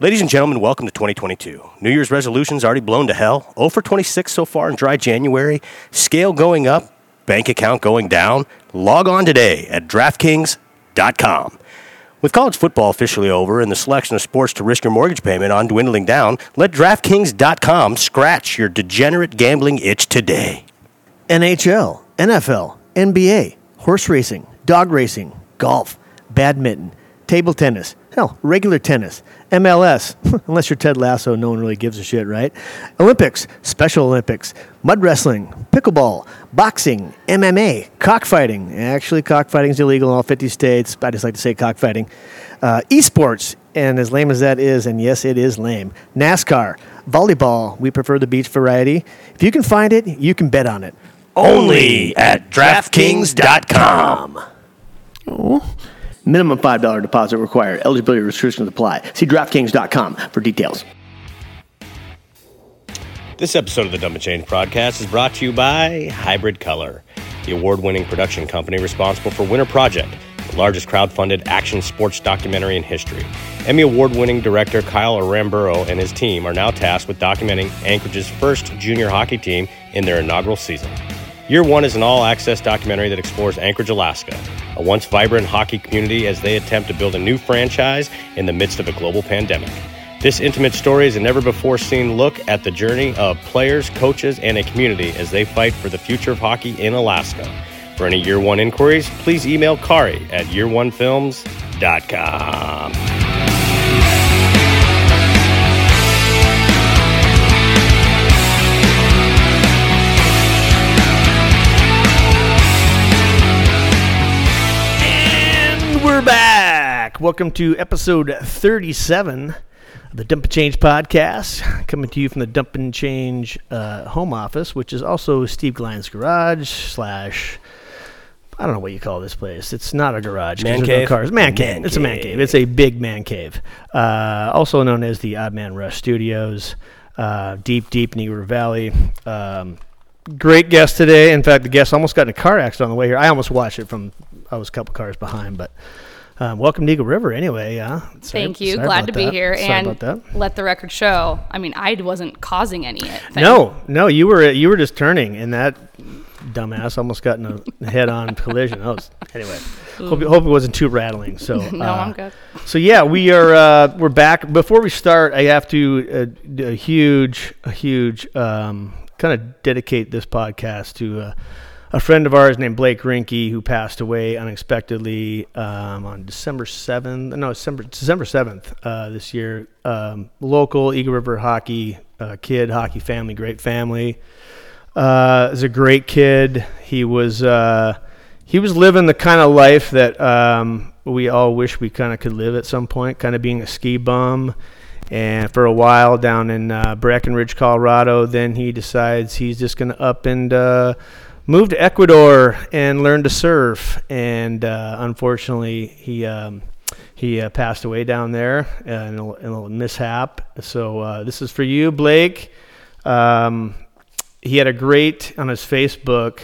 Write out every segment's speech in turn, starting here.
Ladies and gentlemen, welcome to 2022. New Year's resolutions already blown to hell. 0 for 26 so far in dry January. Scale going up, bank account going down. Log on today at DraftKings.com. With college football officially over and the selection of sports to risk your mortgage payment on dwindling down, let DraftKings.com scratch your degenerate gambling itch today. NHL, NFL, NBA, horse racing, dog racing, golf, badminton, table tennis, hell, regular tennis, MLS, unless you're Ted Lasso, no one really gives a shit, right? Olympics, Special Olympics, mud wrestling, pickleball, boxing, MMA, cockfighting. Actually, cockfighting is illegal in all 50 states. I just like to say cockfighting. Uh, esports, and as lame as that is, and yes, it is lame. NASCAR, volleyball. We prefer the beach variety. If you can find it, you can bet on it. Only at DraftKings.com. Minimum $5 deposit required. Eligibility restrictions apply. See DraftKings.com for details. This episode of the Dump and Change podcast is brought to you by Hybrid Color, the award winning production company responsible for Winter Project, the largest crowd-funded action sports documentary in history. Emmy award winning director Kyle Aramburo and his team are now tasked with documenting Anchorage's first junior hockey team in their inaugural season. Year One is an all access documentary that explores Anchorage, Alaska, a once vibrant hockey community as they attempt to build a new franchise in the midst of a global pandemic. This intimate story is a never before seen look at the journey of players, coaches, and a community as they fight for the future of hockey in Alaska. For any Year One inquiries, please email Kari at yearonefilms.com. back. Welcome to episode 37 of the Dump and Change podcast, coming to you from the Dump and Change uh, home office, which is also Steve Glines' garage slash. I don't know what you call this place. It's not a garage. Man there's no cars. Man cave. Man it's a man cave. cave. It's a big man cave. Uh, also known as the Odd Man Rush Studios, uh, deep, deep in Eagle Valley. Um, great guest today. In fact, the guest almost got in a car accident on the way here. I almost watched it from. I was a couple cars behind, but um, welcome to Eagle River. Anyway, yeah. Sorry- Thank you. Glad to be that. here. Sorry and let the record show. I mean, I wasn't causing any thing. No, no, you were you were just turning, and that dumbass almost got in a head-on collision. That was anyway. Hope, hope it wasn't too rattling. So No, uh, I'm good. So yeah, we are uh, we're back. Before we start, I have to uh, do a huge, a huge um, kind of dedicate this podcast to uh, a friend of ours named Blake Rinke, who passed away unexpectedly um, on December seventh. No, December December seventh uh, this year. Um, local Eagle River hockey uh, kid, hockey family, great family. Uh, is a great kid. He was uh, he was living the kind of life that um, we all wish we kind of could live at some point, kind of being a ski bum. And for a while down in uh, Breckenridge, Colorado, then he decides he's just going to up and uh, move to Ecuador and learned to surf. And uh, unfortunately, he um, he uh, passed away down there in, a, in a little mishap. So uh, this is for you, Blake. Um, he had a great on his Facebook.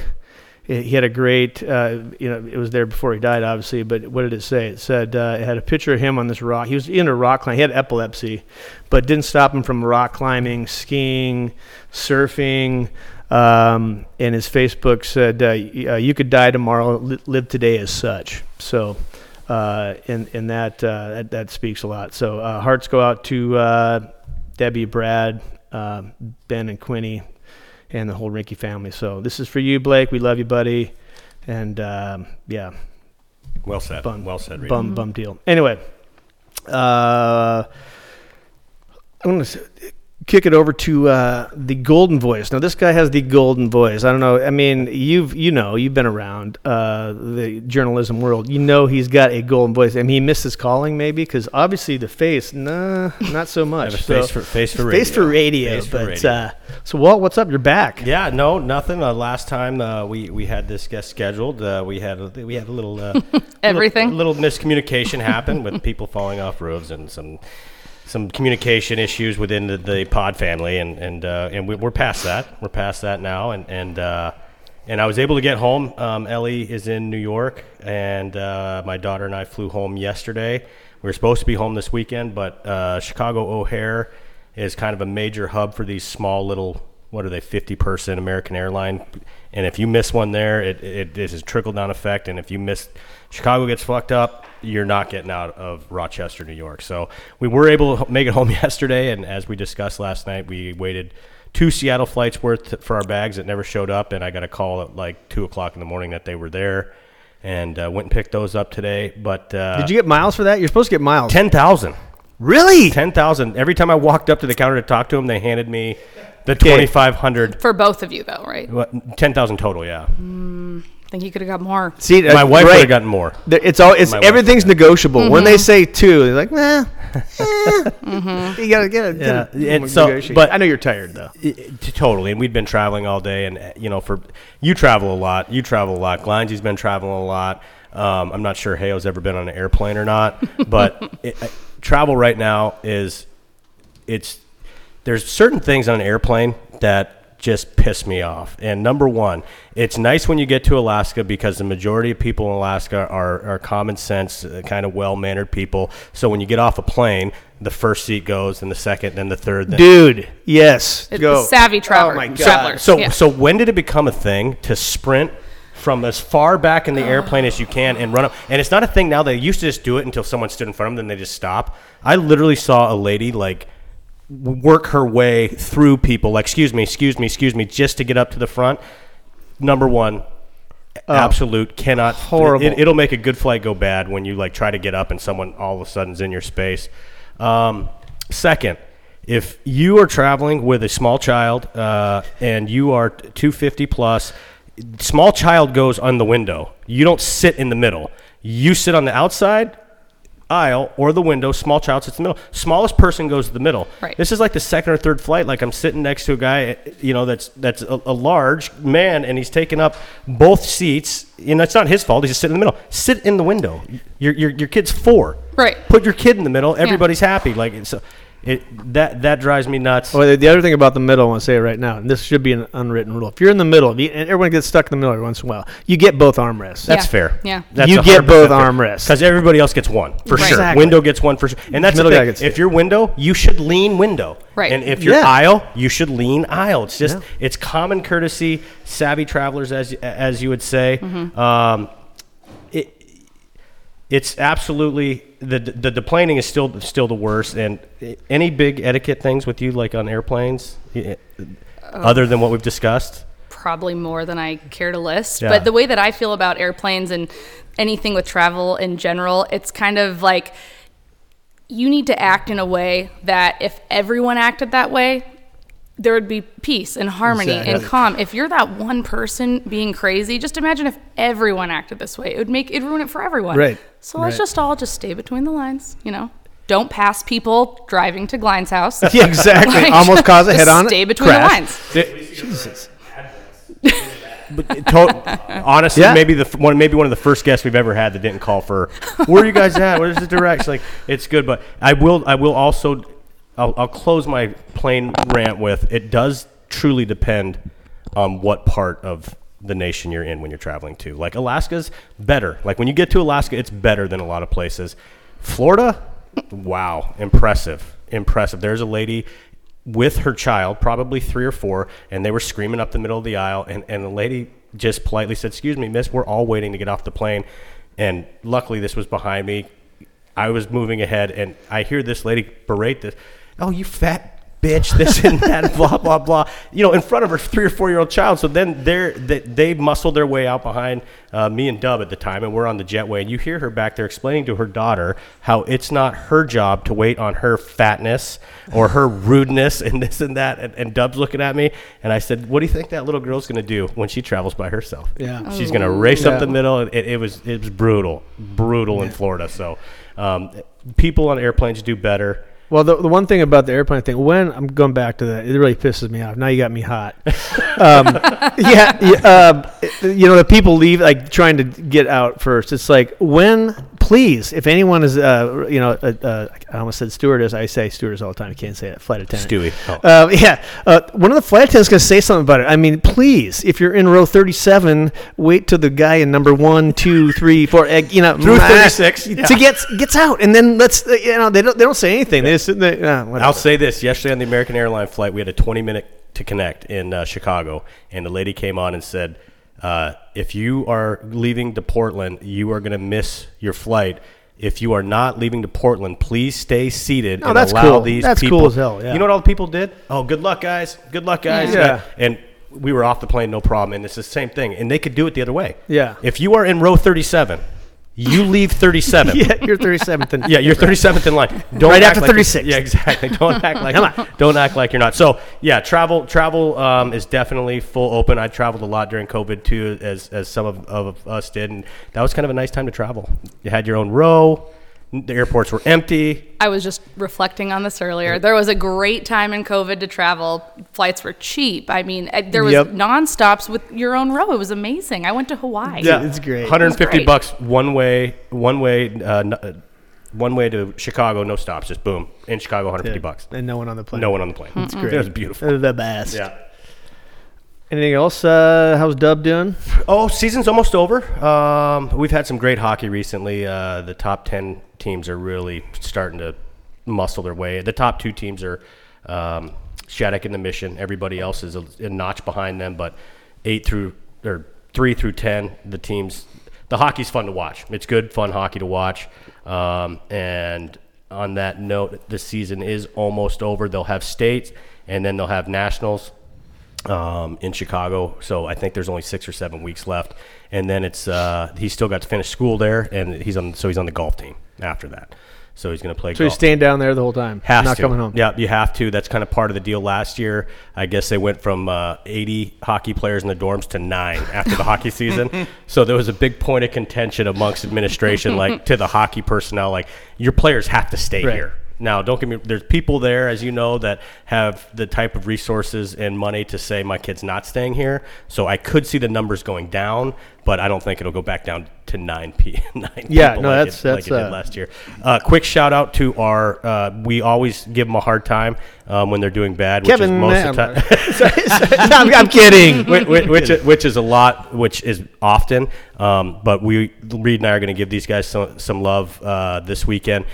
He had a great, uh, you know, it was there before he died, obviously. But what did it say? It said uh, it had a picture of him on this rock. He was into rock climbing. He had epilepsy, but didn't stop him from rock climbing, skiing, surfing. Um, and his Facebook said, uh, uh, "You could die tomorrow. Li- live today as such." So, uh, and and that, uh, that that speaks a lot. So, uh, hearts go out to uh, Debbie, Brad, uh, Ben, and Quinny and the whole Rinke family. So this is for you, Blake. We love you, buddy. And um, yeah, Well said. bum, well said. Reed. bum, bum deal. Anyway, uh, I'm gonna s- kick it over to uh, the golden voice. Now this guy has the golden voice. I don't know. I mean, you've you know you've been around uh, the journalism world. You know he's got a golden voice. I mean, he missed his calling maybe because obviously the face, nah, not so much. have a So- face for- face for face for radio. radio. Face for radio. Uh, so Walt, what's up? You're back. Yeah, no, nothing. Uh, last time uh, we we had this guest scheduled, uh, we had a, we had a little uh, Everything? little, little miscommunication happen with people falling off roofs and some some communication issues within the, the pod family, and and uh, and we, we're past that. We're past that now, and and uh, and I was able to get home. Um, Ellie is in New York, and uh, my daughter and I flew home yesterday. We were supposed to be home this weekend, but uh, Chicago O'Hare is kind of a major hub for these small little, what are they, 50 person American airline. And if you miss one there, it, it, it has trickle down effect. And if you miss, Chicago gets fucked up, you're not getting out of Rochester, New York. So we were able to make it home yesterday. And as we discussed last night, we waited two Seattle flights worth for our bags that never showed up. And I got a call at like 2 o'clock in the morning that they were there and uh, went and picked those up today. But uh, Did you get miles for that? You're supposed to get miles. ten thousand? Really? Ten thousand. Every time I walked up to the counter to talk to them, they handed me the twenty five hundred. For both of you, though, right? Ten thousand total, yeah. I think you could have got more. See, My uh, wife would great. have gotten more. There- It's all. It's My wife everything's negotiable. When Mm-hmm. they say two, they're like, nah. eh, You gotta get it. Yeah, and so- but- I know you're tired though. I- I- totally, and we'd been traveling all day, and uh, you know, for you travel a lot. You travel a lot. Glindsey's been traveling a lot. Um, I'm not sure Heo's ever been on an airplane or not, but it, uh, travel right now is it's there's certain things on an airplane that just piss me off. And number one, it's nice when you get to Alaska because the majority of people in Alaska are, are common sense, uh, kind of well mannered people. So when you get off a plane, the first seat goes, then the second, then the third, then Dude, yes. It- Go. the savvy traveler. Oh my God. travelers. so yeah. so when did it become a thing to sprint from as far back in the airplane as you can and run up? And it's not a thing now. They used to just do it until someone stood in front of them, then they just stop. I literally saw a lady like w- work her way through people, like excuse me, excuse me, excuse me, just to get up to the front. Number one. Absolute cannot Horrible. It, it'll make a good flight go bad when you like try to get up and someone all of a sudden's in your space. Um, second, if you are traveling with a small child uh, and you are 250 plus, small child goes on the window. You don't sit in the middle. You sit on the outside aisle or the window. Small child sits in the middle. Smallest person goes to the middle. Right. This is like the second or third flight. Like I'm sitting next to a guy, you know, that's that's a, a large man, and he's taking up both seats. You know, it's not his fault. He's just sitting in the middle. Sit in the window. Your your, your kid's four. Right. Put your kid in the middle. Everybody's happy. Like it's. It, that that drives me nuts. Oh, the- the other thing about the middle, I want to say it right now, and this should be an unwritten rule. If you're in the middle, you, and everyone gets stuck in the middle every once in a while, you get both armrests. That's Yeah. fair. Yeah. That's You get both fair. armrests. because everybody else gets one for Right. sure. Exactly. Window gets one for sure, and that's Middle the guy thing. gets If you're window, you should lean window. Right. And if you're Yeah. aisle, you should lean aisle. It's just Yeah. it's common courtesy, savvy travelers, as as you would say. Mm-hmm. Um, it, it's absolutely the the deplaning is still still the worst. And any big etiquette things with you, like on airplanes, eh, other than what we've discussed. probably more than I care to list. Yeah. But the way that I feel about airplanes and anything with travel in general, it's kind of like you need to act in a way that if everyone acted that way, there would be peace and harmony and calm. If you're that one person being crazy, just imagine if everyone acted this way. It would make it ruin it for everyone. Right. So let's Right. just all just stay between the lines, you know. Don't pass people driving to Glein's house. Yeah, exactly. Like, Almost cause a head-on Stay between crash. the lines. Jesus. But uh, to- honestly, Yeah. maybe the f- one, maybe one of the first guests we've ever had that didn't call for where are you guys at? Where's the direction? Like it's good, but I will I will also I'll, I'll close my plane rant with it does truly depend on what part of the nation you're in when you're traveling to. Like Alaska's better. Like when you get to Alaska, it's better than a lot of places. Florida, wow, impressive, impressive. There's a lady with her child, probably three or four, and they were screaming up the middle of the aisle. And, and the lady just politely said, Excuse me, miss, we're all waiting to get off the plane. And luckily, this was behind me. I was moving ahead, and I hear this lady berate this. Oh, you fat bitch, this and that, blah blah blah. You know, in front of her three or four year old child. So then they're they, they muscled their way out behind uh, me and Dub at the time, and we're on the jetway. And you hear her back there explaining to her daughter how it's not her job to wait on her fatness or her rudeness and this and that. And, and Dub's looking at me, and I said, "What do you think that little girl's going to do when she travels by herself? Yeah. she's going to race up the middle. It, it was it was brutal, brutal in Florida. So um, people on airplanes do better. Well, the, the one thing about the airplane thing, when I'm going back to that, it really pisses me off. Now you got me hot. um, yeah, yeah um, you know, the people leave like trying to get out first. It's like when please, if anyone is, uh, you know, uh, uh, I almost said stewardess. I say stewardess all the time. I can't say that. Flight attendant. Stewie. Oh. Uh, yeah, uh, one of the flight attendants going to say something about it. I mean, please, if you're in row 37, wait till the guy in number one, two, three, four, uh, you know, Through ah, 36, to yeah. get gets out, and then let's, uh, you know, they don't they don't say anything. They just there. Uh. I'll say this: yesterday on the American Airline flight, we had a 20 minute to connect in uh, Chicago, and the lady came on and said, uh, "If you are leaving to Portland, you are going to miss your flight." If you are not leaving to Portland, please stay seated Oh, and that's allow cool. these That's people. cool as hell, yeah. You know what all the people did? Oh, good luck, guys. Good luck, guys. Yeah. And we were off the plane, no problem. And it's the same thing. And they could do it the other way. Yeah. If you are in row 37, you leave 37. yeah, you're 37th. And, Yeah, you're 37th in line. Don't Right after like 36. Yeah, exactly. Don't act like Come on. don't act like you're not. So yeah, travel travel um, is definitely full open. I traveled a lot during COVID too, as as some of, of us did, and that was kind of a nice time to travel. You had your own row. The airports were empty. I was just reflecting on this earlier. There was a great time in COVID to travel. Flights were cheap. I mean, uh, there was Yep. nonstops with your own row. It was amazing. I went to Hawaii. Yeah. It's great. 150 great. bucks one way, one way, uh, uh, one way to Chicago, no stops, just boom in Chicago, 150 bucks. and no one on the plane. No one on the plane. It's great. It was beautiful. The best. Yeah. Anything else? Uh, how's Dub doing? Oh, season's almost over. Um, we've had some great hockey recently. Uh, the top ten teams are really starting to muscle their way. The top two teams are um, Shattuck and the Mission. Everybody else is a, a notch behind them, but eight through or three through ten, the teams. The hockey's fun to watch. It's good, fun hockey to watch. Um, and on that note, the season is almost over. They'll have states, and then they'll have nationals um, in Chicago. So I think there's only six or seven weeks left, and then it's uh, he's still got to finish school there, and he's on so he's on the golf team after that. So he's going to play. So golf. staying down there the whole time. Has not to. coming home. Yeah, you have to. That's kind of part of the deal. Last year, I guess they went from uh, 80 hockey players in the dorms to nine after the hockey season. So there was a big point of contention amongst administration, like to the hockey personnel, like your players have to stay Right. here. Now, don't get me. There's people there, as you know, that have the type of resources and money to say my kid's not staying here. So I could see the numbers going down, but I don't think it'll go back down to nine p. Nine Yeah, no, like that's- it, like that's, it did uh, last year. Uh, quick shout out to our. Uh, we always give them a hard time um, when they're doing bad, which Kevin, is most of the time. I'm, I'm kidding. which, which, which, is- a lot, which is often. Um, but we, Reed and I are going to give these guys some, some love uh, this weekend.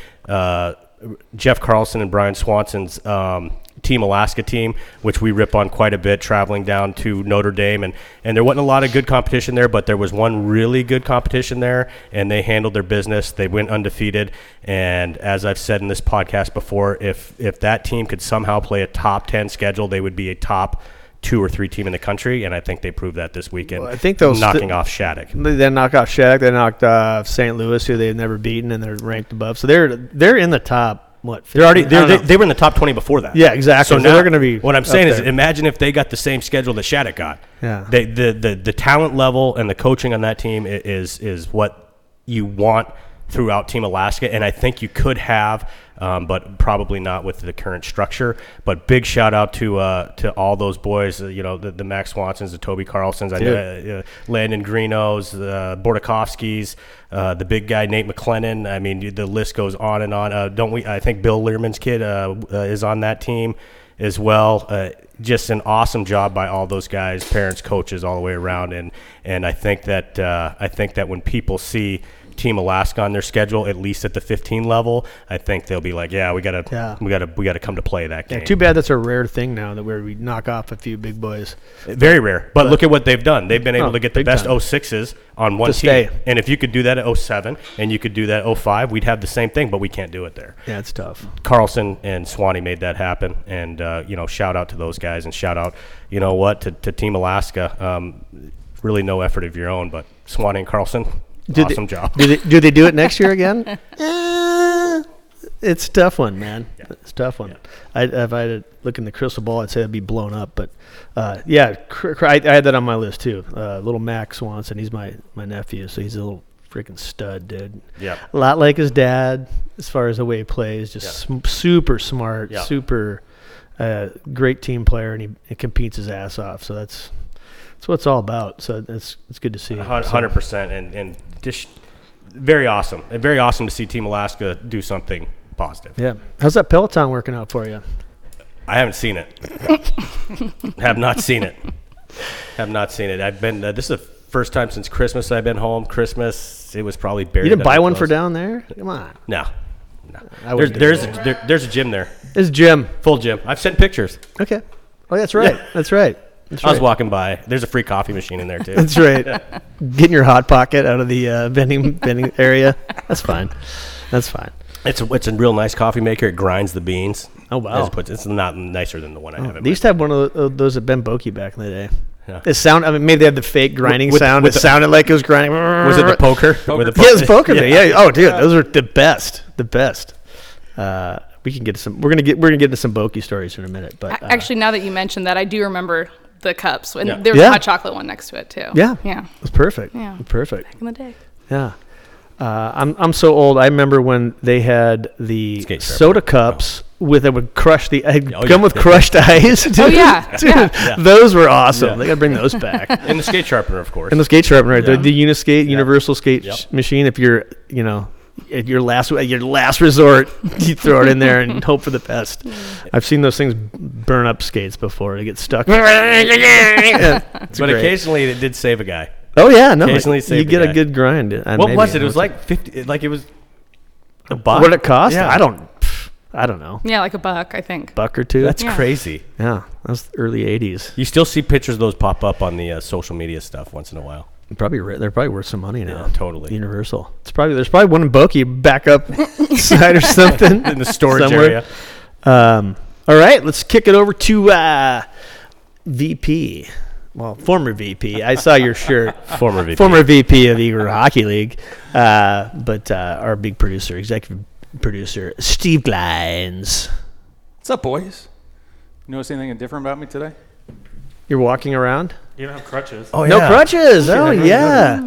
Jeff Carlson and Brian Swanson's um, Team Alaska team, which we rip on quite a bit, traveling down to Notre Dame, and and there wasn't a lot of good competition there, but there was one really good competition there, and they handled their business. They went undefeated, and as I've said in this podcast before, if if that team could somehow play a top ten schedule, they would be a top two or three team in the country, and I think they proved that this weekend. Well, I think they'll knocking off Shattuck. They knocked out Shattuck. They knocked off St. Louis, who they've never beaten, and they're ranked above. So they're they're in the top. What? They're already they're, they, they were in the top twenty before that. Yeah, exactly. So they're gonna be What I'm saying is, imagine if they got the same schedule that Shattuck got. Yeah. They, the the the talent level and the coaching on that team is is what you want throughout Team Alaska, and I think you could have, um, but probably not with the current structure. But big shout out to uh, to all those boys. Uh, you know, the, the Max Swansons, the Toby Carlsons, I know, uh, uh, Landon Greenos, the Bordakovskis, uh, the big guy Nate McLennan. I mean, the list goes on and on. Uh, don't we? I think Bill Learman's kid uh, uh, is on that team as well. Uh, just an awesome job by all those guys, parents, coaches, all the way around. And and I think that uh, I think that when people see Team Alaska on their schedule, at least at the 15 level, I think they'll be like, yeah, we gotta, Yeah. we gotta, we gotta come to play that game. Yeah, too bad that's a rare thing now that where we knock off a few big boys. Very rare. But, look at what they've done. They've been able Oh, to get the best time. 06s on one To team. stay. And if you could do that at 07 and you could do that at 05, we'd have the same thing, but we can't do it there. Yeah, it's tough. Carlson and Swanee made that happen, and uh, you know, shout out to those guys, and shout out, you know what, to, to Team Alaska. Um, really, no effort of your own, but Swanee and Carlson, Do awesome they, job. Do they, do they do it next year again? Eh, it's a tough one, man. It's a tough one. I, if I had to look in the crystal ball, I'd say it'd be blown up. But uh, yeah, cr- cr- I, I had that on my list too. Uh, little Max Swanson, he's my, my nephew, so he's a little freaking stud, dude. Yeah. A lot like his dad as far as the way he plays, just Yeah. sm- super smart, Yeah. super uh, great team player, and he, he competes his ass off. So that's that's what it's all about. So that's it's good to see. Hundred percent, and and just very awesome. And very awesome to see Team Alaska do something positive. Yeah. How's that Peloton working out for you? I haven't seen it. Have not seen it. Have not seen it. I've been. Uh, this is the first time since Christmas I've been home. Christmas. It was probably buried. You didn't buy one for down there? Come on. No. No. There's there's a, there, there's a gym there. This is Jim. Full gym. I've sent pictures. Okay. Oh, that's right. That's right. That's I was right. walking by. There's a free coffee machine in there too. That's right. Getting your hot pocket out of the uh, vending vending area. That's fine. That's fine. It's a, it's a real nice coffee maker. It grinds the beans. Oh, wow. It puts- It's not nicer than the one I have. in They used to have one of those at Ben Boeke back in the day. Yeah. It sound. I mean, maybe they had the fake grinding with- sound. with it the- sounded like it was grinding. was it the poker? With the Yeah, it's poker. Yeah. yeah. Oh, dude, Yeah. those are the best. The best. Uh, we can get some. We're gonna get. We're gonna get into some Boeke stories in a minute. But uh, Actually, now that you mentioned that, I do remember the cups, and Yeah. there was Yeah. a hot chocolate one next to it too. yeah, yeah, it's perfect. Yeah. perfect. back in the day. Yeah. Uh, I'm I'm so old. I remember when they had the Skate sharpener. soda cups with it would crush the uh, Oh, come yeah. with crushed ice. Dude, Oh, yeah. dude, Yeah. those were awesome. Yeah. They gotta bring those back. And the skate sharpener, of course. and the skate sharpener, right? Yeah. The, the Uniskate Universal Skate Yep. sh- machine. If you're you know at your last at your last resort, you throw it in there and hope for the best. I've seen those things burn up skates before. They get stuck. Yeah, but great. occasionally it did save a guy. oh yeah, no, occasionally you save the get a good grind. uh, What maybe. was it? It was like fifty. Like it was a buck. what did it cost? Yeah. I don't. I don't know. Yeah, like a buck, I think. Buck or two. That's Yeah. crazy. yeah, that's the early '80s. You still see pictures of those pop up on the uh, social media stuff once in a while. Probably they're probably worth some money now. Yeah, totally. Universal. It's probably there's probably one in Boeke back up side or something In the storage somewhere. area. Um, all right, let's kick it over to uh, VP. Well, former VP. I saw your shirt. Former VP. Former VP of Eagle Hockey League, uh, but uh, our big producer, executive producer, Steve Glines. What's up, boys? You notice anything different about me today? You're walking around. You don't have crutches. Oh No crutches. Oh yeah.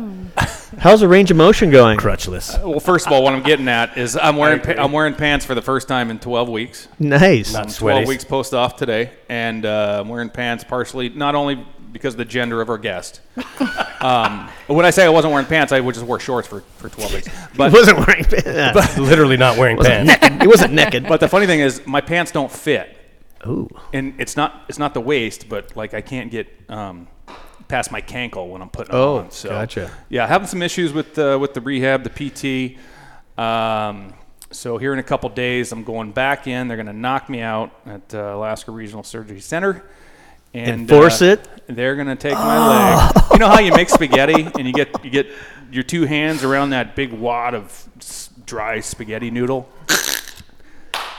How's the range of motion going? Crutchless. Well, first of all, what I'm getting at is I'm wearing pa- I'm wearing pants for the first time in 12 weeks. Nice. Not I'm sweaty. 12 weeks post off today, and uh, I'm wearing pants partially not only because of the gender of our guest. um, when I say I wasn't wearing pants, I would just wear shorts for, for 12 weeks. He But wasn't wearing pants. But, Literally not wearing pants. naked. He wasn't naked. but the funny thing is, my pants don't fit, Ooh. and it's not it's not the waist, but like I can't get um, past my cankle when I'm putting Oh, on. So gotcha. yeah, having some issues with uh, with the rehab, the PT. Um, so here in a couple days, I'm going back in. They're going to knock me out at uh, Alaska Regional Surgery Center. And Enforce uh, it? They're going to take my leg. You know how you make spaghetti and you get you get your two hands around that big wad of dry spaghetti noodle.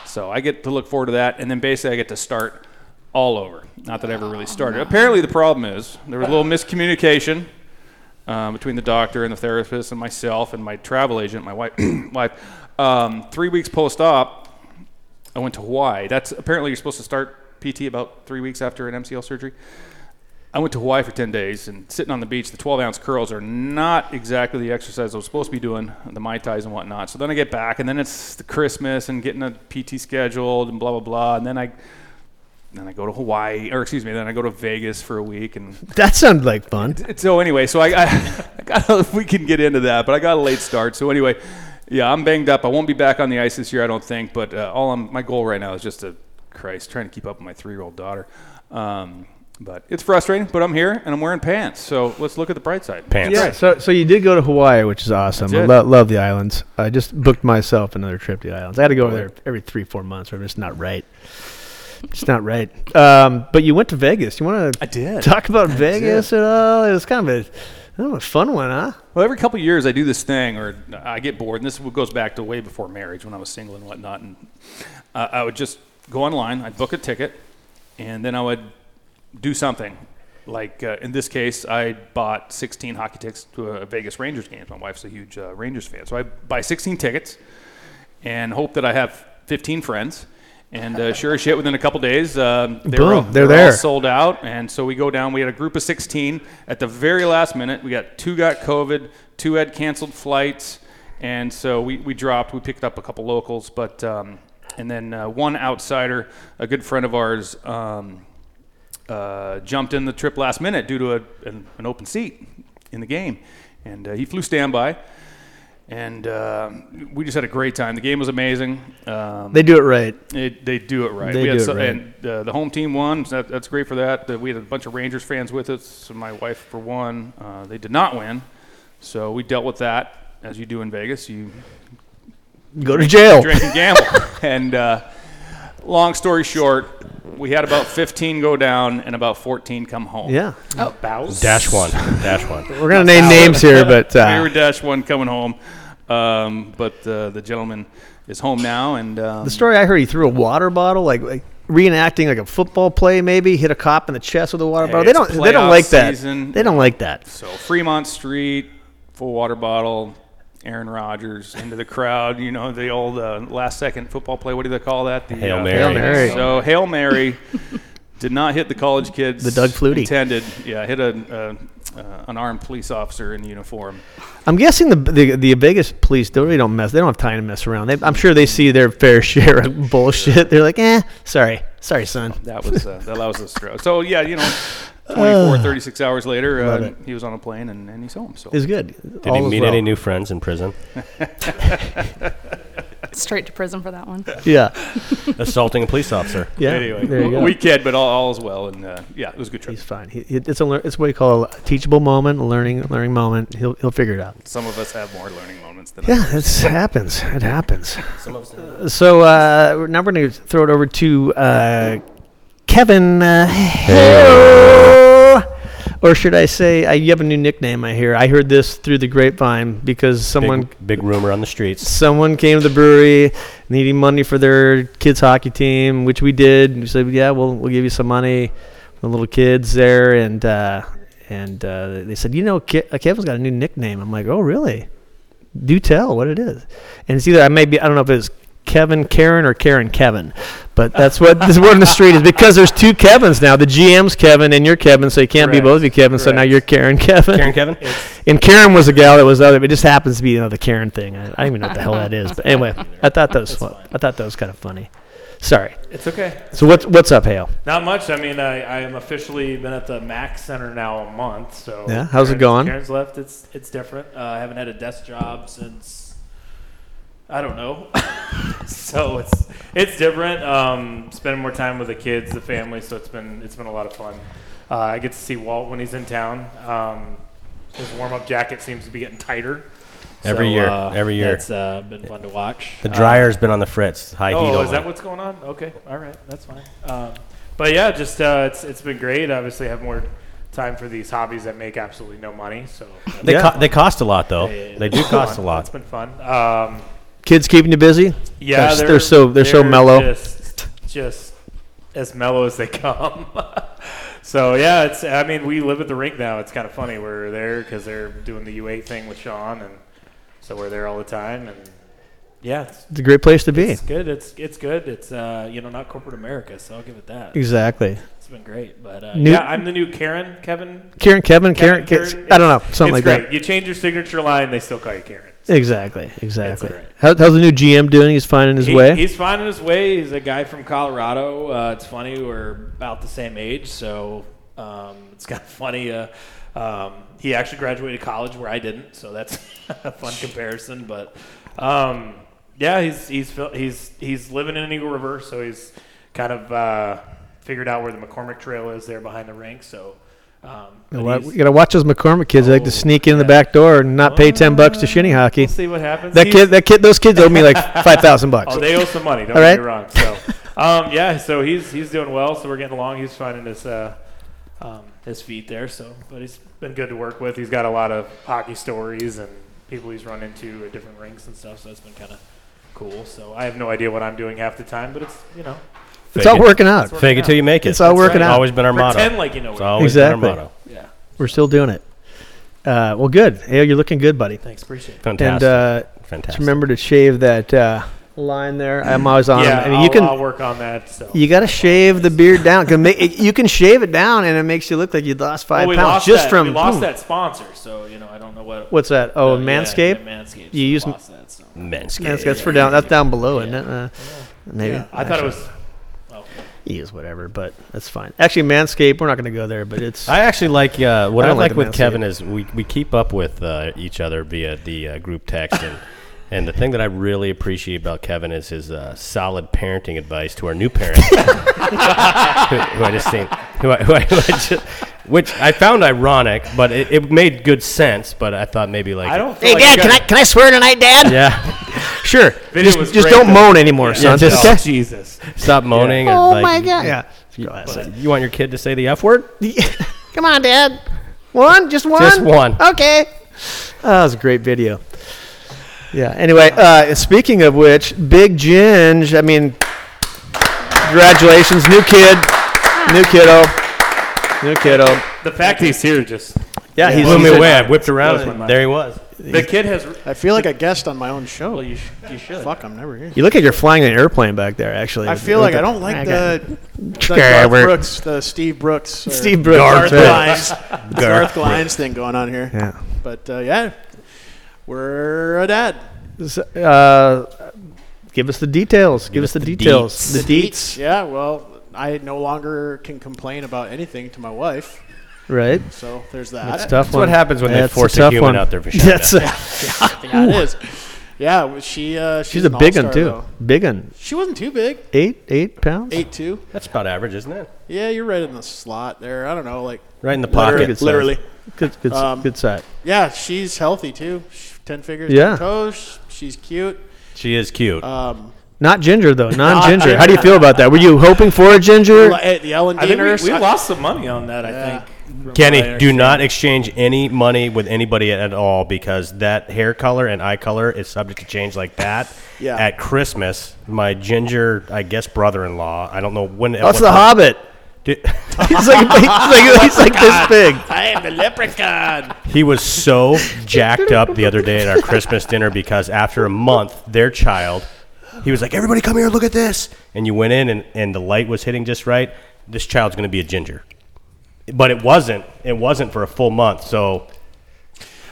So I get to look forward to that, and then basically I get to start all over. Not that I ever really started. Apparently, the problem is there was a little miscommunication um, between the doctor and the therapist and myself and my travel agent, my wife. wife. Um, three weeks post-op, I went to Hawaii. That's apparently you're supposed to start PT about three weeks after an MCL surgery. I went to Hawaii for 10 days and sitting on the beach, the 12 ounce curls are not exactly the exercise I was supposed to be doing, the Mai Tais and whatnot. So then I get back and then it's the Christmas and getting a PT scheduled and blah, blah, blah. And then I, then I go to Hawaii, or excuse me, then I go to Vegas for a week. And That sounds like fun. so anyway, so I, I, I got, if we can get into that, but I got a late start. So anyway, yeah, I'm banged up. I won't be back on the ice this year, I don't think. But uh, all I'm, my goal right now is just to, Christ, trying to keep up with my three-year-old daughter. Um, but it's frustrating. But I'm here and I'm wearing pants. So let's look at the bright side. Pants. Yeah. So, so you did go to Hawaii, which is awesome. That's I lo- love the islands. I just booked myself another trip to the islands. I had to go over there every three, four months, or it's not right. It's not right. Um, but you went to Vegas. You want to? I did. talk about Vegas at all? It was kind of a, I a fun one, huh? Well, every couple of years I do this thing, or I get bored, and this goes back to way before marriage when I was single and whatnot. And uh, I would just go online, I'd book a ticket, and then I would do something. Like uh, in this case, I bought 16 hockey tickets to a Vegas Rangers game. My wife's a huge uh, Rangers fan, so I buy 16 tickets and hope that I have 15 friends. And uh, sure as shit, within a couple days, um, they were Boom, they're they were all sold out. And so we go down. We had a group of 16. At the very last minute, we got two got COVID, two had canceled flights, and so we, we dropped. We picked up a couple locals, but um, and then uh, one outsider, a good friend of ours, um, uh, jumped in the trip last minute due to a, an, an open seat in the game, and uh, he flew standby. And uh, we just had a great time. The game was amazing. Um, They do it right. it, they do it right. They we had do it so- right. And uh, the home team won. So that, that's great for that. Uh, we had a bunch of Rangers fans with us. So my wife for one. Uh, they did not win, so we dealt with that as you do in Vegas. You Go to jail. drink and gamble. and uh, long story short, we had about 15 go down and about 14 come home. Yeah. About Dash one. Dash one. We're gonna name names here, but we uh, were dash one coming home, um, but uh, the gentleman is home now, and um, the story I heard, he threw a water bottle, like, like reenacting like a football play, maybe hit a cop in the chest with a water Hey, bottle. They don't. They don't playoff like that. They don't like that. So Fremont Street, full water bottle, Aaron Rodgers into the crowd. You know the old uh, last second football play. What do they call that? The, Hail uh, Mary. Hail Mary. So Hail Mary did not hit the college kids. The Doug Flutie. intended. Yeah, hit a uh, uh, an armed police officer in uniform. I'm guessing the the, the Vegas police don't really don't mess. They don't have time to mess around. They, I'm sure they see their fair share of bullshit. They're like, eh, sorry, sorry, son. That was uh, that was the stroke. So yeah, you know. 24, 36 hours later, Love uh, it. he was on a plane and, and he's home. So It's good. Did he meet any new friends in prison? Straight to prison for that one. Yeah, Assaulting a police officer. yeah. anyway, there you go. we kid, but all, all is well, and uh, yeah, it was a good trip. He's fine. He, he- it's a lear- it's what you call a teachable moment, a learning learning moment. He'll he'll figure it out. Some of us have more learning moments than Yeah, it happens. It happens. Some of us So uh, now we're going to throw it over to uh, Kevin uh, Hale. Or should I say, uh, you have a new nickname, I hear. I heard this through the grapevine because someone big, big rumor on the streets. someone came to the brewery needing money for their kids' hockey team, which we did. And we said, yeah, we'll, we'll give you some money for the little kids there. And uh, and uh, they said, you know, Ke- uh, Kevin's got a new nickname. I'm like, oh, really? Do tell what it is. And it's either, I may be, I don't know if it's Kevin Karen or Karen Kevin, but that's what this word in the street is because there's two Kevins now. The GM's Kevin and you're Kevin, so you can't be both of you Kevin. So now you're Karen Kevin. Karen Kevin? And Karen was a gal that was the other. It just happens to be know Karen thing. I, I don't even know what the hell that is. But anyway, I thought that was fun. I thought that was kind of funny. Sorry. It's okay. So what's what's up, Hale? Not much. I mean, I, I am officially been at the Mac Center now a month. So Yeah, how's it going? Karen's left. It's it's different. Uh, I haven't had a desk job since I don't know. so it's it's different. Um, spending more time with the kids, the family. So it's been it's been a lot of fun. Uh, I get to see Walt when he's in town. Um, his warm up jacket seems to be getting tighter. Every So, year, uh, every year. It's uh, been fun to watch. The Uh, dryer's been on the fritz. High heat. Oh, is that what's going on? Okay, all right, that's fine. Um, but yeah, just uh, it's it's been great. Obviously, I have more time for these hobbies that make absolutely no money. So They, Yeah. co- they cost a lot, though. Yeah, They do it's cost a lot. It's been fun. Um, Kids keeping you busy? yeah, They're- they're so- they're so mellow. Just, just as mellow as they come. so yeah, it's. I mean, we live at the rink now. It's kind of funny. We're there because they're doing the U8 thing with Sean, and so we're there all the time. And yeah, it's, It's a great place to be. it's good. It's it's good. It's uh, you know not corporate America, so I'll give it that. Exactly. It's been great, but uh, New- yeah, I'm the new Karen, Kevin. Karen, Kevin, Karen. Karen, Karen I don't know, something it's like great. You change your signature line, they still call you Karen. that. Exactly. Exactly. right. How, how's the new GM doing? He's finding his He- way. He's finding his way. He's a guy from Colorado. Uh, it's funny we're about the same age, so um, it's kind of funny. Uh, um, he actually graduated college where I didn't, so that's a fun comparison. But um, yeah, he's he's he's he's living in Eagle River, so he's kind of uh, figured out where the McCormick Trail is there behind the rink. So. Um, You got to watch those McCormick kids. they like to Oh, sneak in the back door and not pay ten bucks to shinny hockey. We'll see what happens. That He's- kid, that kid, those kids owe me like five thousand bucks. Oh, they owe some money. Don't All get right. me wrong. So, um, yeah, so he's he's doing well. So we're getting along. He's finding his uh, um, his feet there. So, but he's been good to work with. He's got a lot of hockey stories and people he's run into at different rinks and stuff. So it's been kind of cool. So I have no idea what I'm doing half the time, but it's you know It's all it. working out. It's Fake it till you make it. It's all That's working out. Always been our motto. pretend like you know. It's always Exactly. been our motto. yeah. We're still doing it. Uh, well, good. Hey, you're looking good, buddy. Thanks. Appreciate it. Fantastic. And uh, Fantastic. just remember to shave that uh, line there. I'm always on. 'em. Yeah, I mean, I'll, you can I'll work on that. So you got to shave the beard down. Cause make, it, you can shave it down, and it makes you look like you lost five well, we pounds lost just that. from we lost boom. that sponsor. So you know I don't know what. What's that? Oh, uh, yeah, Manscaped. yeah, Manscaped. You use- so we that, so. Manscaped. Manscaped. That's for down. That's down below, isn't it? Uh, maybe. Yeah, I thought it was. Okay. he whatever, but that's fine. Actually, Manscaped, we're not going to go there, but it's I actually like uh, what I I, like like with Manscaped. Kevin is we, we keep up with uh, each other via the uh, group text and and the thing that I really appreciate about Kevin is his uh, solid parenting advice to our new parents, who, who I just think who I, who I, who I just, which I found ironic, but it, it made good sense. But I thought maybe like I don't. Hey, like Dad, can I can I swear tonight, Dad? yeah Sure. Video Just, just don't though. moan anymore, son. just- okay? Oh, Jesus. stop moaning. Oh like, my God. Yeah. You, you want your kid to say the f word? Come on, Dad. One, just one. Just one. Okay. Oh, that was a great video. Yeah. Anyway, uh, speaking of which, Big Ginge. I mean, congratulations, new kid, new kiddo, new kiddo. The fact he's here just. Yeah, he's, Blew me away. I whipped around Blows and there he was. The kid has. I feel like a guest on my own show. Well, you, sh- you should. Fuck, I'm never here. You look like you're flying an airplane back there. Actually, I feel like I don't like the, the Okay, Garth we're- Brooks, the Steve Brooks, or Steve Brooks. Garth that's right. Glines, Garth Glines thing going on here. Yeah. But uh, yeah, we're a dad. Uh, give us the details. Give, us the, details. The deets. Yeah, well, I no longer can complain about anything to my wife, Right. so there's that. a tough That's one. what happens when they That's a force a, tough human one. out there for That's a, yeah, it is. Yeah, she uh, she's, she's a big one too. though. Big one. She wasn't too big, Eight eight pounds. eight two. That's about average, isn't it? Yeah, you're right in the slot there. I don't know, like Right in the literally, pocket. Good literally. Good good Um, good side. Yeah, she's healthy too. Sh- Ten fingers, Yeah. ten toes. She's cute. She is cute. Um, Not ginger though. Non-ginger. How do you feel about that? Were you hoping for a ginger? L- eh, the Ellen and I D think we, we lost some money on that. I Yeah. think. From what Kenny, do not exchange any money with anybody at all because that hair color and eye color is subject to change like that. Yeah. At Christmas, my ginger, I guess, brother-in-law. I don't know when. at That's what the time- Hobbit. Did- He's like he's like, he's like this big. I am the leprechaun. He was so jacked up the other day at our Christmas dinner because after a month, their child, he was like, "Everybody, come here, look at this!" And you went in, and, and the light was hitting just right. This child's going to be a ginger, but it wasn't. It wasn't for a full month. So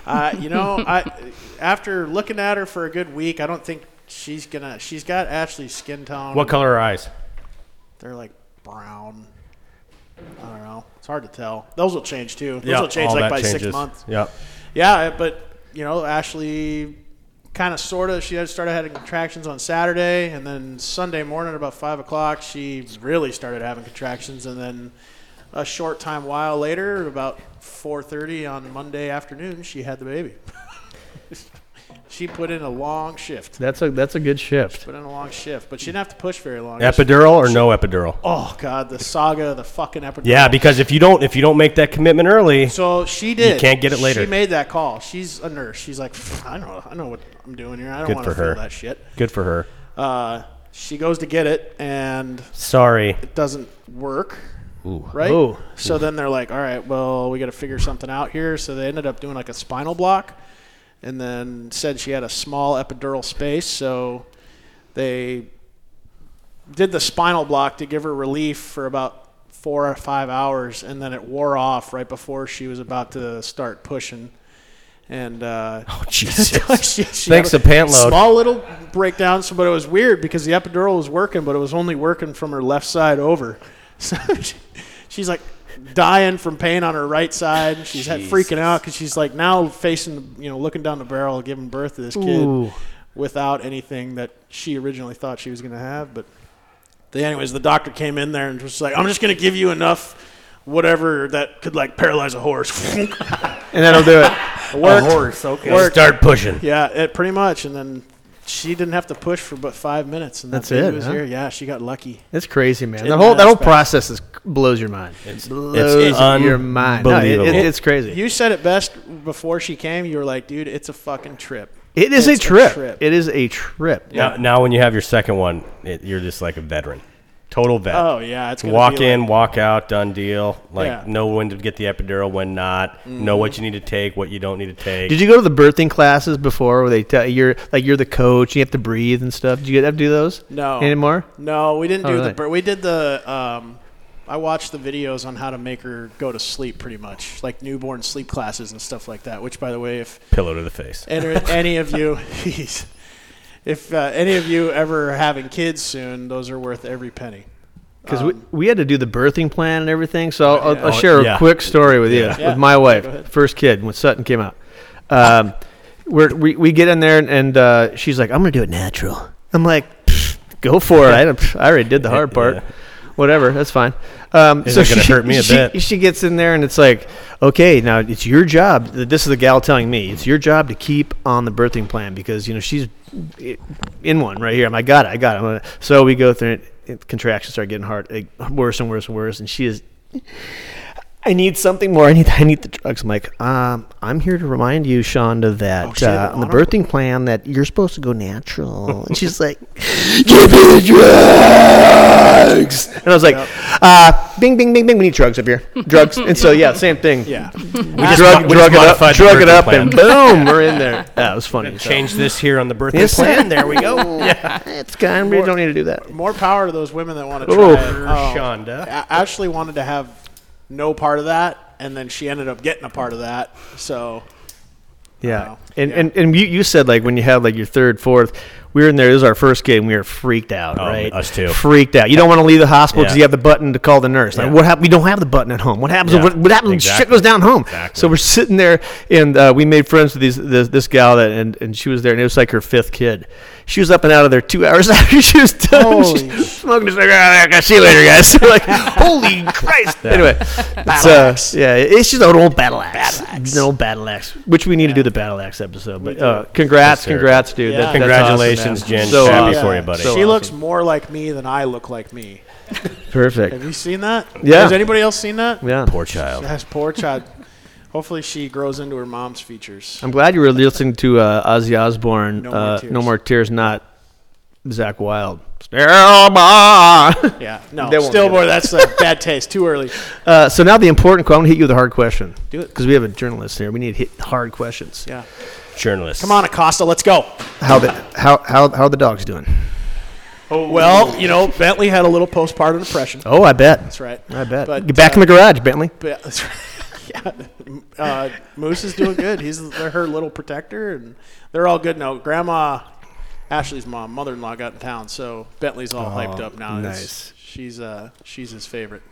Uh, you know, I after looking at her for a good week, I don't think she's gonna. She's got Ashley's skin tone. what color are eyes? They're like brown. I don't know. It's hard to tell. Those will change too. Those Yeah, will change like by six changes. months. Yep. Yeah, but you know, Ashley kind of sort of she had started having contractions on Saturday, and then Sunday morning about five o'clock, she really started having contractions, and then a short time while later, about four thirty on Monday afternoon, she had the baby. she put in a long shift. That's a that's a good shift. Put in a long shift, but she didn't have to push very long. Epidural or no epidural? Oh God, the saga of the fucking epidural. Yeah, because if you don't if you don't make that commitment early, So she did. You can't get it later. She made that call. She's a nurse. She's like, I know, I know what I'm doing here. I don't Good want to for feel her. that shit. good for her. Uh, she goes to get it, and Sorry. it doesn't work. Right. Ooh. So then they're like, all right, well, we got to figure something out here. So they ended up doing like a spinal block, and then said she had a small epidural space. So they did the spinal block to give her relief for about four or five hours, and then it wore off right before she was about to start pushing. And uh, Oh Jesus. she, she Thanks to pant load. Small little breakdown, so, but it was weird because the epidural was working, but it was only working from her left side over. So she, she's like dying from pain on her right side. She's had freaking out because she's like now facing, you know, looking down the barrel, giving birth to this kid Ooh. without anything that she originally thought she was going to have. But the, anyways, the doctor came in there and was like, "I'm just going to give you enough." Whatever that could like paralyze a horse. And that'll do it. Worked. horse. Okay. Worked. Start pushing. Yeah, it pretty much. And then she didn't have to push for but five minutes, and that That's baby it, Was huh? here. Yeah, she got lucky. It's crazy, man. In That whole that that whole process is blows your mind. It blows it's your mind. No, it- it- it's crazy. You said it best before she came. You were like, "Dude, it's a fucking trip." it is a it's a trip. trip. It is a trip. Now, now when you have your second one, it, you're just like a veteran, total vet. Oh yeah, it's walk be in, Like, walk out, done deal. Like Yeah. Mm-hmm. know when to get the epidural, when not. Know what you need to take, what you don't need to take. Did you go to the birthing classes before where they tell you're like you're the coach, you have to breathe and stuff? Did you have to do those no, anymore? no, we didn't Oh, do really? the. bir- We did the. Um, I watched the videos on how to make her go to sleep, pretty much like newborn sleep classes and stuff like that. Which, by the way, if Pillow to the face. any, any of you, if uh, any of you ever having kids soon, those are worth every penny. because we, we had to do the birthing plan and everything. So I'll, I'll, I'll share a yeah. quick story with you Yeah. with my wife, first kid when Sutton came out. Um, we're, we we get in there and, and uh, she's like, "I'm gonna do it natural." I'm like, "Go for it." I, I already did the hard part. Whatever, that's fine. Um, Isn't gonna hurt me a she, bit. She gets in there and it's like, okay, now it's your job. This is the gal telling me it's your job to keep on the birthing plan because you know she's in one right here. I'm like, I got it, I got it. So we go through it. Contractions start getting hard, worse and worse and worse, and she is. I need something more. I need. I need the drugs. I'm like, um, I'm here to remind you, Shonda, that Oh, shit, uh, on the birthing plan that you're supposed to go natural. and she's like, give me the drugs. And I was like, uh, bing, bing, bing, bing. We need drugs up here. Drugs. and so yeah, same thing. Yeah. We just drug, mo- we drug just it up, modified the drug it up, plan. and boom, we're in there. Yeah, it was funny. so. Change this here on the birthing Yes, plan. There we go. yeah, it's kind. We don't need to do that. More power to those women that want to Ooh. try. it. Oh, Shonda. A- Ashley wanted to have no part of that, and then she ended up getting a part of that. So Yeah, and Yeah. and and you, you said like when you had like your third, fourth, we were in there. This was our first game. We were freaked out, Oh, right? us too. Freaked out. You don't want to leave the hospital because Yeah. you have the button to call the nurse. Like, Yeah. what happens? We don't have the button at home. What happens? Yeah. What, what happens when shit goes down home? Exactly. So we're sitting there, and uh, we made friends with these this, this gal that, and and she was there, and it was like her fifth kid. She was up and out of there two hours after she was done. Holy She was smoking. She's like, "Ah, I'll see you later, guys. We're like, holy Christ. Anyway, it's, uh, yeah, it's just an old battle axe. An old battle axe, which we need to do the battle axe episode. But uh, congrats, congrats, dude. Yeah. That- that's Congratulations, awesome, Jen. So Happy awesome. for you, buddy. So she looks more like me than I look like me. perfect. Have you seen that? Yeah. Has anybody else seen that? Yeah. Poor child. That's poor child. Hopefully, she grows into her mom's features. I'm glad you were listening to uh, Ozzy Osbourne. No No, More uh, Tears. no more tears, not Zakk Wylde. Stillborn. Yeah, no, They won't stillborn. That's a bad taste. Too early. Uh, so now the important. question. I'm gonna hit you with a hard question. Do it. because we have a journalist here. We need to hit hard questions. Yeah. Journalist. Come on, Acosta. Let's go. How the how how how are the dogs doing? Oh. Well, you know, Bentley had a little postpartum depression. Oh, I bet. That's right. I bet. But, Get back uh, in the garage, Bentley. But that's right. yeah, uh, Moose is doing good. He's they're her little protector, and they're all good now. Grandma, Ashley's mom, mother-in-law got in town, so Bentley's all hyped up now. It's- nice. She's uh she's his favorite.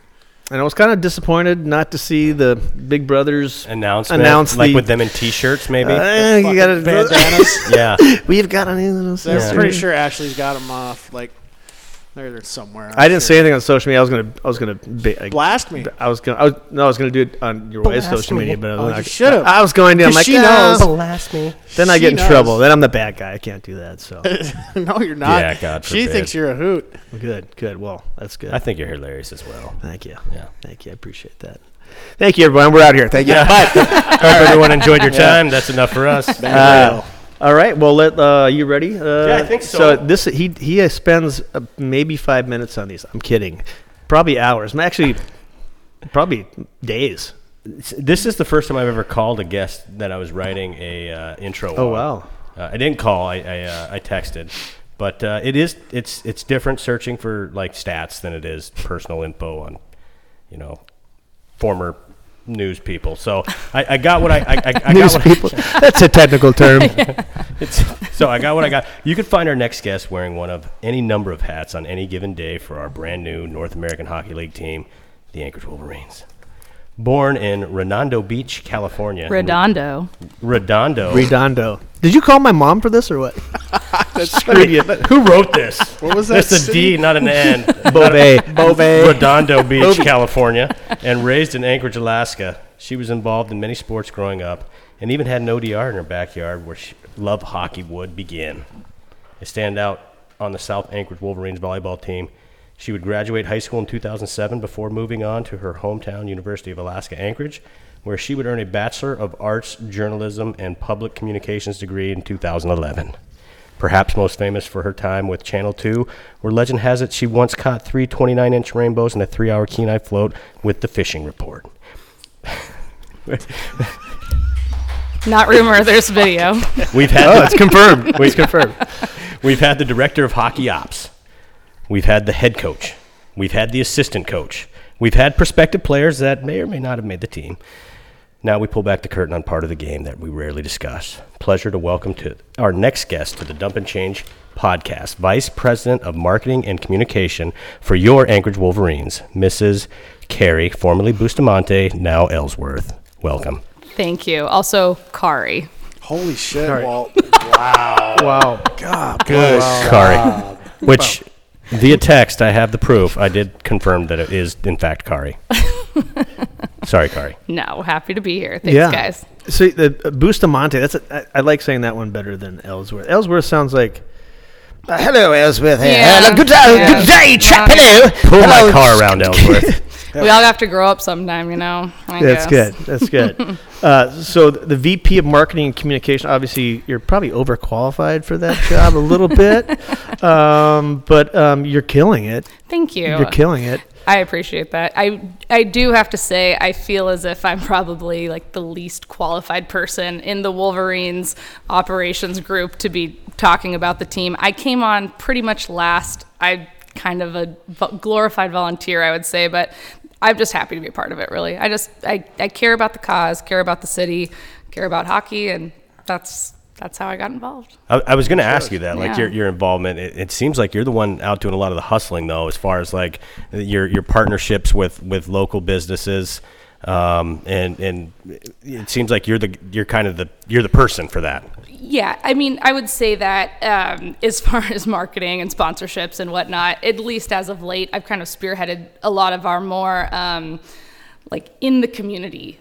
And I was kind of disappointed not to see the Big Brothers. announcement. Announce like the- with them in T-shirts, maybe. Uh, you got to bandanas. yeah. We've got a new little. So I'm pretty sure Ashley's got them off like they're somewhere. I'm I didn't sure. say anything on social media. I was gonna. I was gonna. Be, like, blast me. I was gonna. I was, no, I was gonna do it on your wife's social media, but I was Oh, not- you should've. I was going to. I'm 'Cause like, she knows. Blast me. Then I She get in knows. trouble. Then I'm the bad guy. I can't do that. So no, you're not. Yeah, God She forbid. thinks you're a hoot. good, good. Well, that's good. I think you're hilarious as well. Thank you. Yeah. Thank you. I appreciate that. Thank you, everyone. We're out here. Thank you. Bye. Hope everyone enjoyed your time. That's enough for us. All right. Well, let. Uh, you ready? Uh, Yeah, I think so. So this he he uh, spends uh, maybe five minutes on these. I'm kidding. Probably hours. Actually, probably days. This is the first time I've ever called a guest that I was writing a uh, intro. Oh on. wow. Uh, I didn't call. I I, uh, I texted, but uh, it is it's it's different searching for like stats than it is personal info on, you know, former news people. So I, I got what I I, I, I News got what, people. That's a technical term. It's, so I got what I got. You can find our next guest wearing one of any number of hats on any given day for our brand new North American Hockey League team, the Anchorage Wolverines. Born in Redondo Beach, California. Redondo. Redondo. Redondo. Did you call my mom for this or what? Screwed you. Who wrote this? What was that? That's a D, not an N. Beauvais. Beauvais. Redondo Beach, California, and raised in Anchorage, Alaska. She was involved in many sports growing up, and even had an ODR in her backyard where she, love hockey would begin. To stand out on the South Anchorage Wolverines volleyball team, she would graduate high school in 2007 before moving on to her hometown University of Alaska Anchorage, where she would earn a Bachelor of Arts, Journalism, and Public Communications degree in 2011. Perhaps most famous for her time with Channel 2, where legend has it she once caught three 29 inch rainbows in a three hour Kenai float with the fishing report. Not rumor, there's video. We've had Oh, it's confirmed. It's confirmed. We've had the director of hockey ops. We've had the head coach. We've had the assistant coach. We've had prospective players that may or may not have made the team. Now we pull back the curtain on part of the game that we rarely discuss. Pleasure to welcome to our next guest to the Dump and Change podcast, Vice President of Marketing and Communication for your Anchorage Wolverines, Mrs. Carrie, formerly Bustamante, now Ellsworth. Welcome. Thank you. Also, Kari. Holy shit, Sorry. Walt. Wow. God, Good. Kari. Which, via text, I have the proof. I did confirm that it is, in fact, Kari. Sorry, Kari. No, happy to be here. Thanks, yeah. guys. So the uh, Bustamante, that's a, I, I like saying that one better than Ellsworth. Ellsworth sounds like. Uh, hello, Ellsworth. Here. Yeah. Hello, good, uh, Yeah. good day, chap. Well, Hello. Pull Hello. my car around Ellsworth. We all have to grow up sometime, you know. I That's guess. good. That's good. uh, so the VP of Marketing and Communication, obviously, you're probably overqualified for that job a little bit, um, but um, you're killing it. Thank you. You're killing it. I appreciate that. I I do have to say I feel as if I'm probably like the least qualified person in the Wolverines operations group to be talking about the team. I came on pretty much last. I kind of a glorified volunteer, I would say, but I'm just happy to be a part of it. Really, I just I, I care about the cause, care about the city, care about hockey, and that's that's how I got involved. I, I was going to ask you that, like Yeah. your, your involvement. It, it seems like you're the one out doing a lot of the hustling, though, as far as like your your partnerships with with local businesses, um, and and it seems like you're the you're kind of the you're the person for that. Yeah, I mean, I would say that um, as far as marketing and sponsorships and whatnot, at least as of late, I've kind of spearheaded a lot of our more um, like in the community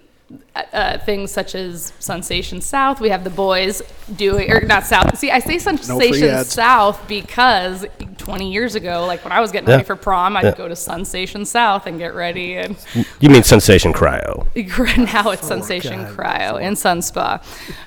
uh, uh, things such as Sensation South. We have the boys doing, or not South. See, I say Sensation ads. South because 20 years ago, like when I was getting ready for prom, I'd Yeah. go to Sensation South and get ready and You mean Sensation Cryo? now it's Sensation Cryo and Sun Spa.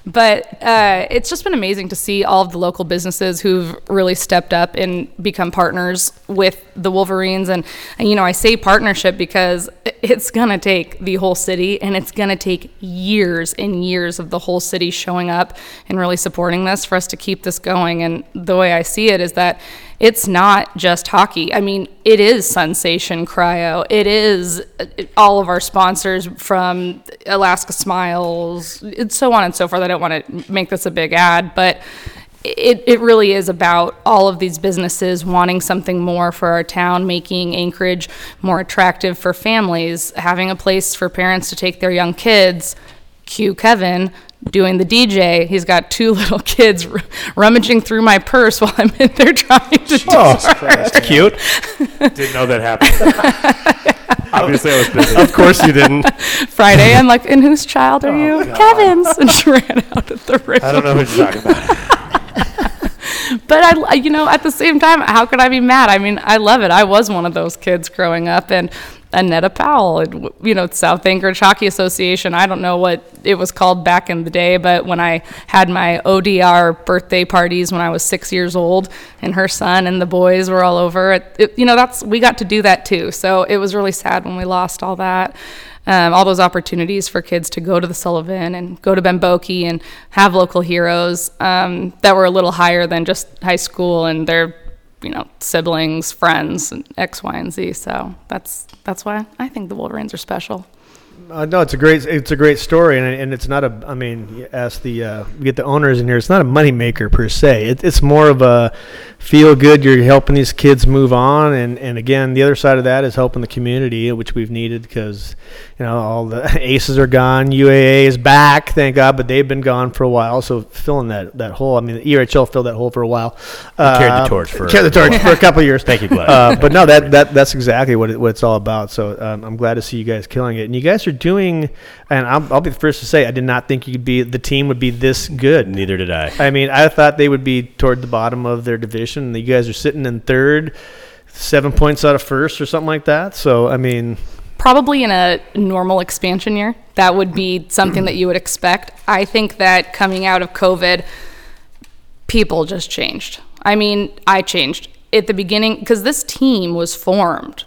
But uh, it's just been amazing to see all of the local businesses who've really stepped up and become partners with the Wolverines. And, and you know, I say partnership because it's going to take the whole city and it's going to take years and years of the whole city showing up and really supporting this for us to keep this going. And the way I see it is that it's not just hockey. I mean, it is Sensation Cryo. It is uh, all of our sponsors from Alaska Smiles, and so on and so forth. I don't want to make this a big ad, but it, it really is about all of these businesses wanting something more for our town, making Anchorage more attractive for families, having a place for parents to take their young kids. Cue Kevin doing the DJ. He's got two little kids r- rummaging through my purse while I'm in there trying to do That's cute. Didn't know that happened. Obviously, I was busy. Of course you didn't. Friday. I'm like, and whose child are oh, you? Kevin's. And she ran out of the room. I don't know what you're talking about. But I, you know, at the same time, how could I be mad? I mean, I love it. I was one of those kids growing up, and Annetta Powell, you know, South Anchorage Hockey Association. I don't know what it was called back in the day, but when I had my ODR birthday parties when I was six years old, and her son and the boys were all over it, it you know, that's we got to do that too. So it was really sad when we lost all that um, all those opportunities for kids to go to the Sullivan and go to Ben Boeke and have local heroes um, that were a little higher than just high school and their, you know, siblings, friends, and X, Y, and Z. So that's that's why I think the Wolverines are special. Uh, no, it's a great it's a great story, and, and it's not a. I mean, you ask the uh, get the owners in here. It's not a moneymaker per se. It, it's more of a feel good. You're helping these kids move on, and, and again, the other side of that is helping the community, which we've needed because you know all the aces are gone. UAA is back, thank God, but they've been gone for a while. So filling that that hole. I mean, the ERHL filled that hole for a while. carried the Uh, torch for- carried the torch for a couple of years. Thank you, Glenn. Uh, but no, that, that that's exactly what it, what it's all about. So um, I'm glad to see you guys killing it, and you guys are doing. And I'll, I'll be the first to say, I did not think you could be the team would be this good. Neither did I. I mean, I thought they would be toward the bottom of their division. and You guys are sitting in third, seven points out of first, or something like that. So I mean, Probably in a normal expansion year, that would be something that you would expect. I think that coming out of COVID, people just changed. I mean, I changed at the beginning because this team was formed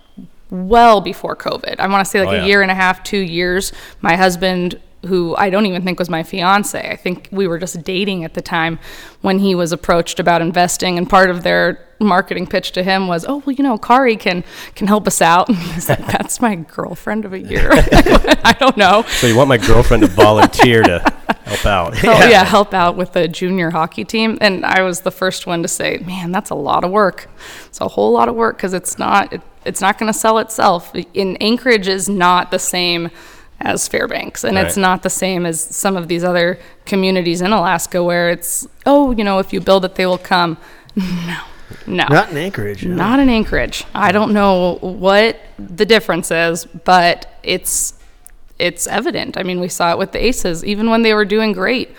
well before COVID. I want to say like Oh, yeah. a year and a half, two years. My husband, who I don't even think was my fiance. I think we were just dating at the time when he was approached about investing, and part of their marketing pitch to him was, "Oh, well, you know, Kari can can help us out." And he's like, "That's my girlfriend of a year." I don't know. So you want my girlfriend to volunteer to help out? Oh yeah, help out with the junior hockey team, and I was the first one to say, "Man, that's a lot of work. It's a whole lot of work because it's not it, it's not going to sell itself. In Anchorage is not the same." As Fairbanks, and it's not the same as some of these other communities in Alaska where it's, oh, you know, if you build it, they will come. No, no, Not in Anchorage. no. not in Anchorage. I don't know what the difference is, but it's it's evident. I mean, we saw it with the Aces. Even when they were doing great,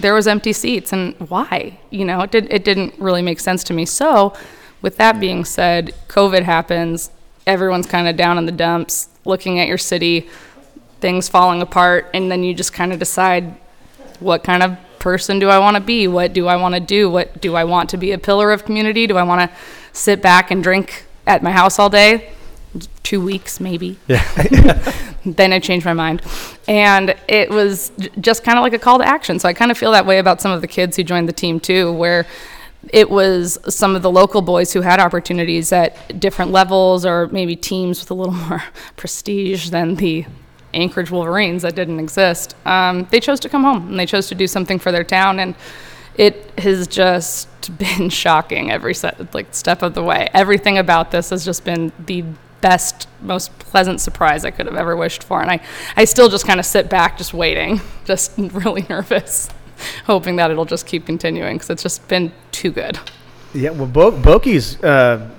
there was empty seats, and why? You know, it did it didn't really make sense to me. So, with that being said, COVID happens. Everyone's kind of down in the dumps, looking at your city, things falling apart, and then you just kind of decide what kind of person do I want to be? What do I want to do? What do I want to be a pillar of community? Do I want to sit back and drink at my house all day? Two weeks, maybe. Yeah. then I changed my mind. And it was j- just kind of like a call to action. So I kind of feel that way about some of the kids who joined the team too, where it was some of the local boys who had opportunities at different levels or maybe teams with a little more prestige than the Anchorage Wolverines that didn't exist. Um, they chose to come home and they chose to do something for their town, and it has just been shocking every set, like step of the way. Everything about this has just been the best, most pleasant surprise I could have ever wished for, and I, I still just kind of sit back, just waiting, just really nervous, hoping that it'll just keep continuing because it's just been too good. Yeah, well, Bo- Boeke's uh,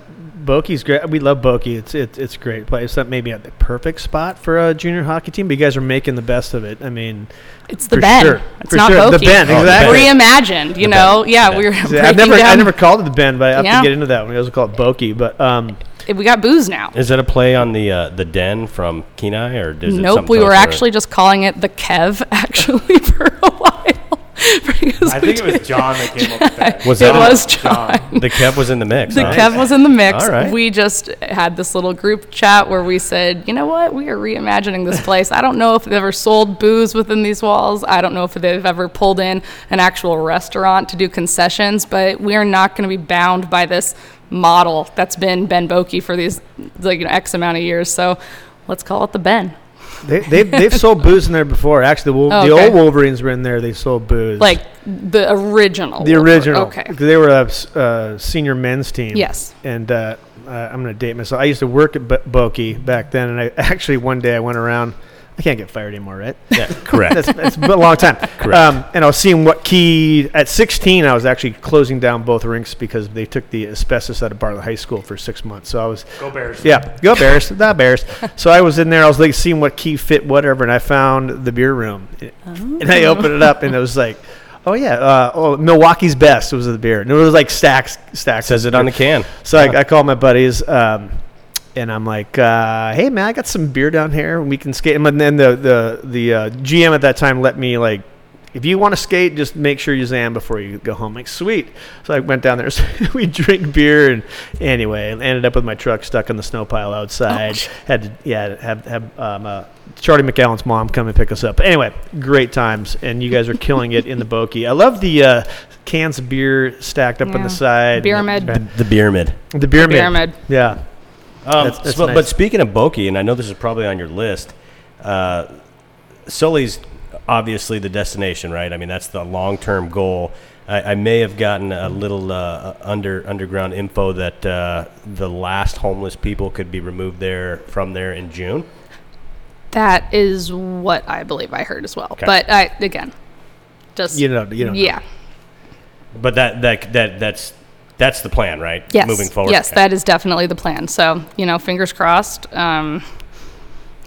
Boeke's great. We love Boeke. It's it's it's a great place. That maybe at the perfect spot for a junior hockey team. But you guys are making the best of it. I mean, It's the For Ben. sure. It's For not sure. The Boeke. Ben, Oh, the exactly. Ben. Reimagined, you know? Yeah, we were. See, I've breaking never I never called it the Ben, but I have Yeah. to get into that one. We also call it Boeke. But um, We got booze now. Is that a play on the uh, the den from Kenai, or is Nope, something we were actually just calling it the Kev actually for a while. because I think it was John that came up with that. Was It that was John. the Kev was in the mix? The huh? Kev was in the mix. All right. We just had this little group chat where we said, you know what, we are reimagining this place. I don't know if they've ever sold booze within these walls. I don't know if they've ever pulled in an actual restaurant to do concessions, but we are not going to be bound by this model that's been Ben Boeke for these like you know, X amount of years. So let's call it the Ben. They, they've they've sold booze in there before. Actually, the, Wol- Oh, the okay. old Wolverines were in there. They sold booze. Like the original. the Wolver- original. Okay. They were a s- uh, senior men's team. Yes. And uh, uh, I'm going to date myself. I used to work at Bo- Boeke back then, and I actually one day I went around. I can't get fired anymore, right? Yeah, correct. That's, that's been a long time. Correct. Um, and I was seeing what key at 16. I was actually closing down both rinks because they took the asbestos out of Bartlett High School for six months. So I was Go Bears. yeah, go Bears, the Bears. So I was in there. I was like seeing what key fit whatever, and I found the beer room, and I opened it up, and it was like, oh yeah, uh, oh Milwaukee's best was the beer, and it was like stacks, stacks. Says it on the can. So I, I called my buddies, um, and I'm like, uh, "Hey man, I got some beer down here. We can skate." And then the the the uh, GM at that time let me like, if you want to skate, just make sure you zam before you go home. like, sweet. So I went down there. So we drink beer, and anyway, ended up with my truck stuck in the snow pile outside. Had to yeah have have um, uh, Charlie McAllen's mom come and pick us up. But anyway, great times, and you guys are killing it in the Boeke. I love the. Uh, Cans of beer stacked up on the side. The beer and- med. The beer mid. the beer mid. Beer med. Yeah. Um, That's- that's so- nice. But speaking of Boeke, and I know this is probably on your list, uh, Sully's obviously the destination, right? I mean, that's the long-term goal. I, I may have gotten a little uh, under underground info that uh, the last homeless people could be removed there from there in June. That is what I believe I heard as well. Okay. But I, again, just You know, you don't know. yeah, But that that that that's that's the plan, right? yes, Moving forward. Yes, Okay. that is definitely the plan. So you know, fingers crossed. Um,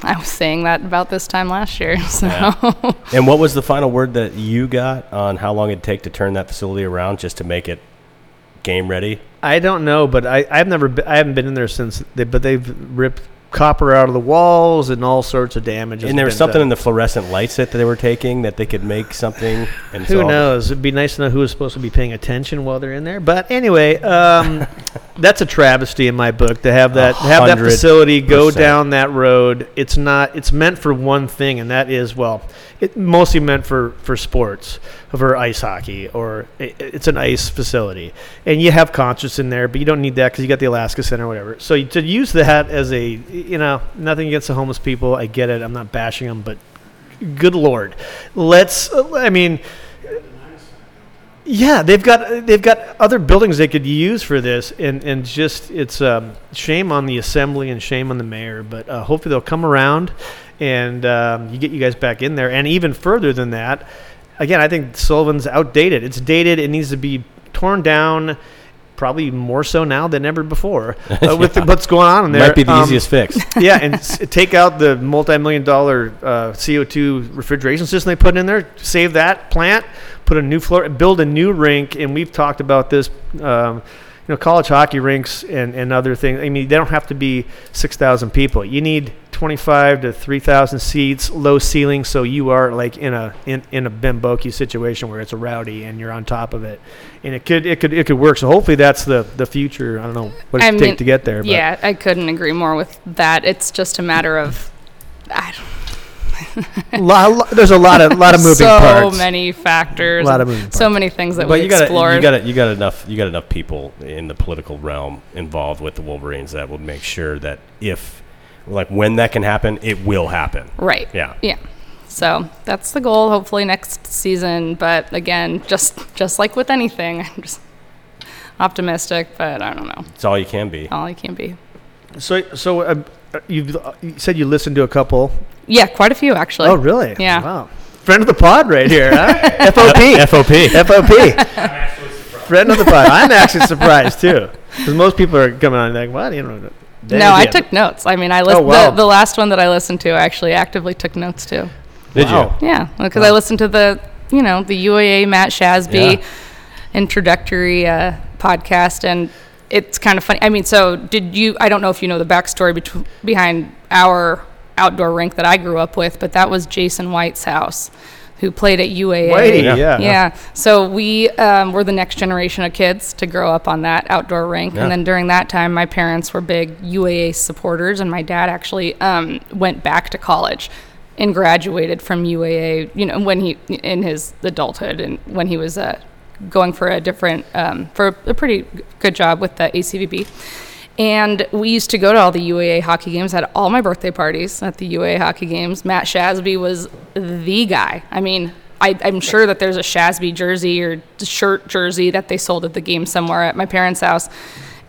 I was saying that about this time last year. So Yeah. And what was the final word that you got on how long it'd take to turn that facility around just to make it game ready? I don't know, but I, I've never, been, I haven't been in there since. They, but they've ripped copper out of the walls and all sorts of damage. And there was something done. in the fluorescent lights that they were taking that they could make something. And Who so all the- knows? It'd be nice to know who was supposed to be paying attention while they're in there. But anyway, um, that's a travesty in my book to have that have that facility go down that road. It's not. It's meant for one thing, and that is well, it mostly meant for for sports, for ice hockey, or i it's an ice facility, and you have concerts in there, but you don't need that because you got the Alaska Center, or whatever. So to use that as a, you know, nothing against the homeless people. I get it. I'm not bashing them, but good lord, let's. I mean. Yeah, they've got they've got other buildings they could use for this, and and just it's um, shame on the assembly and shame on the mayor. But uh, hopefully they'll come around, and um, you get you guys back in there. And even further than that, again, I think Sullivan's outdated. It's dated. It needs to be torn down. Probably more so now than ever before uh, with the, what's going on in there. Might be the Um, easiest fix. yeah, and s- take out the multi-million dollar uh, CO2 refrigeration system they put in there. Save that plant. Put a new floor. Build a new rink. And we've talked about this. Um, you know, college hockey rinks and, and other things. I mean, they don't have to be six thousand people. You need twenty-five to three thousand seats, low ceiling, so you are like in a in, in a Ben Boeke situation where it's a rowdy and you're on top of it, and it could it could it could work. So hopefully that's the the future. I don't know what it I take to get there. But. Yeah, I couldn't agree more with that. It's just a matter of I don't Lo- lo- there's a lot of lot of moving so parts. many factors, A lot of and moving so many things that But we you got explored. you got you got enough you got enough people in the political realm involved with the Wolverines that would make sure that if like when that can happen, it will happen. right. Yeah. Yeah. So that's the goal. Hopefully next season. But again, just just like with anything, I'm just optimistic. But I don't know. It's all you can be. All I can be. So, so uh, you you said you listened to a couple. Yeah, quite a few actually. Oh, really? Yeah. Wow. Friend of the pod, right here, huh? FOP. FOP. FOP. Friend of the pod. I'm actually surprised too, because most people are coming on like, "What? Do you know?" No, I took notes. I mean, I listened. Oh, wow. the, the last one that I listened to, I actually actively took notes too. Did Wow. Yeah, because I listened to the, you know, the UAA Matt Shasby Yeah. introductory uh, podcast, and it's kind of funny. I mean, so did you? I don't know if you know the backstory betw- behind our outdoor rink that I grew up with, but that was Jason White's house, who played at UAA. Whitey, Yeah. yeah. Yeah. So we um, were the next generation of kids to grow up on that outdoor rink. Yeah. And then during that time, my parents were big UAA supporters, and my dad actually um, went back to college and graduated from UAA. You know, when he in his adulthood and when he was uh, going for a different um, for a pretty good job with the ACVB. And we used to go to all the UAA hockey games. Had all my birthday parties at the UAA hockey games. Matt Shasby was the guy. I mean, I, I'm sure that there's a Shasby jersey or shirt jersey that they sold at the game somewhere at my parents' house,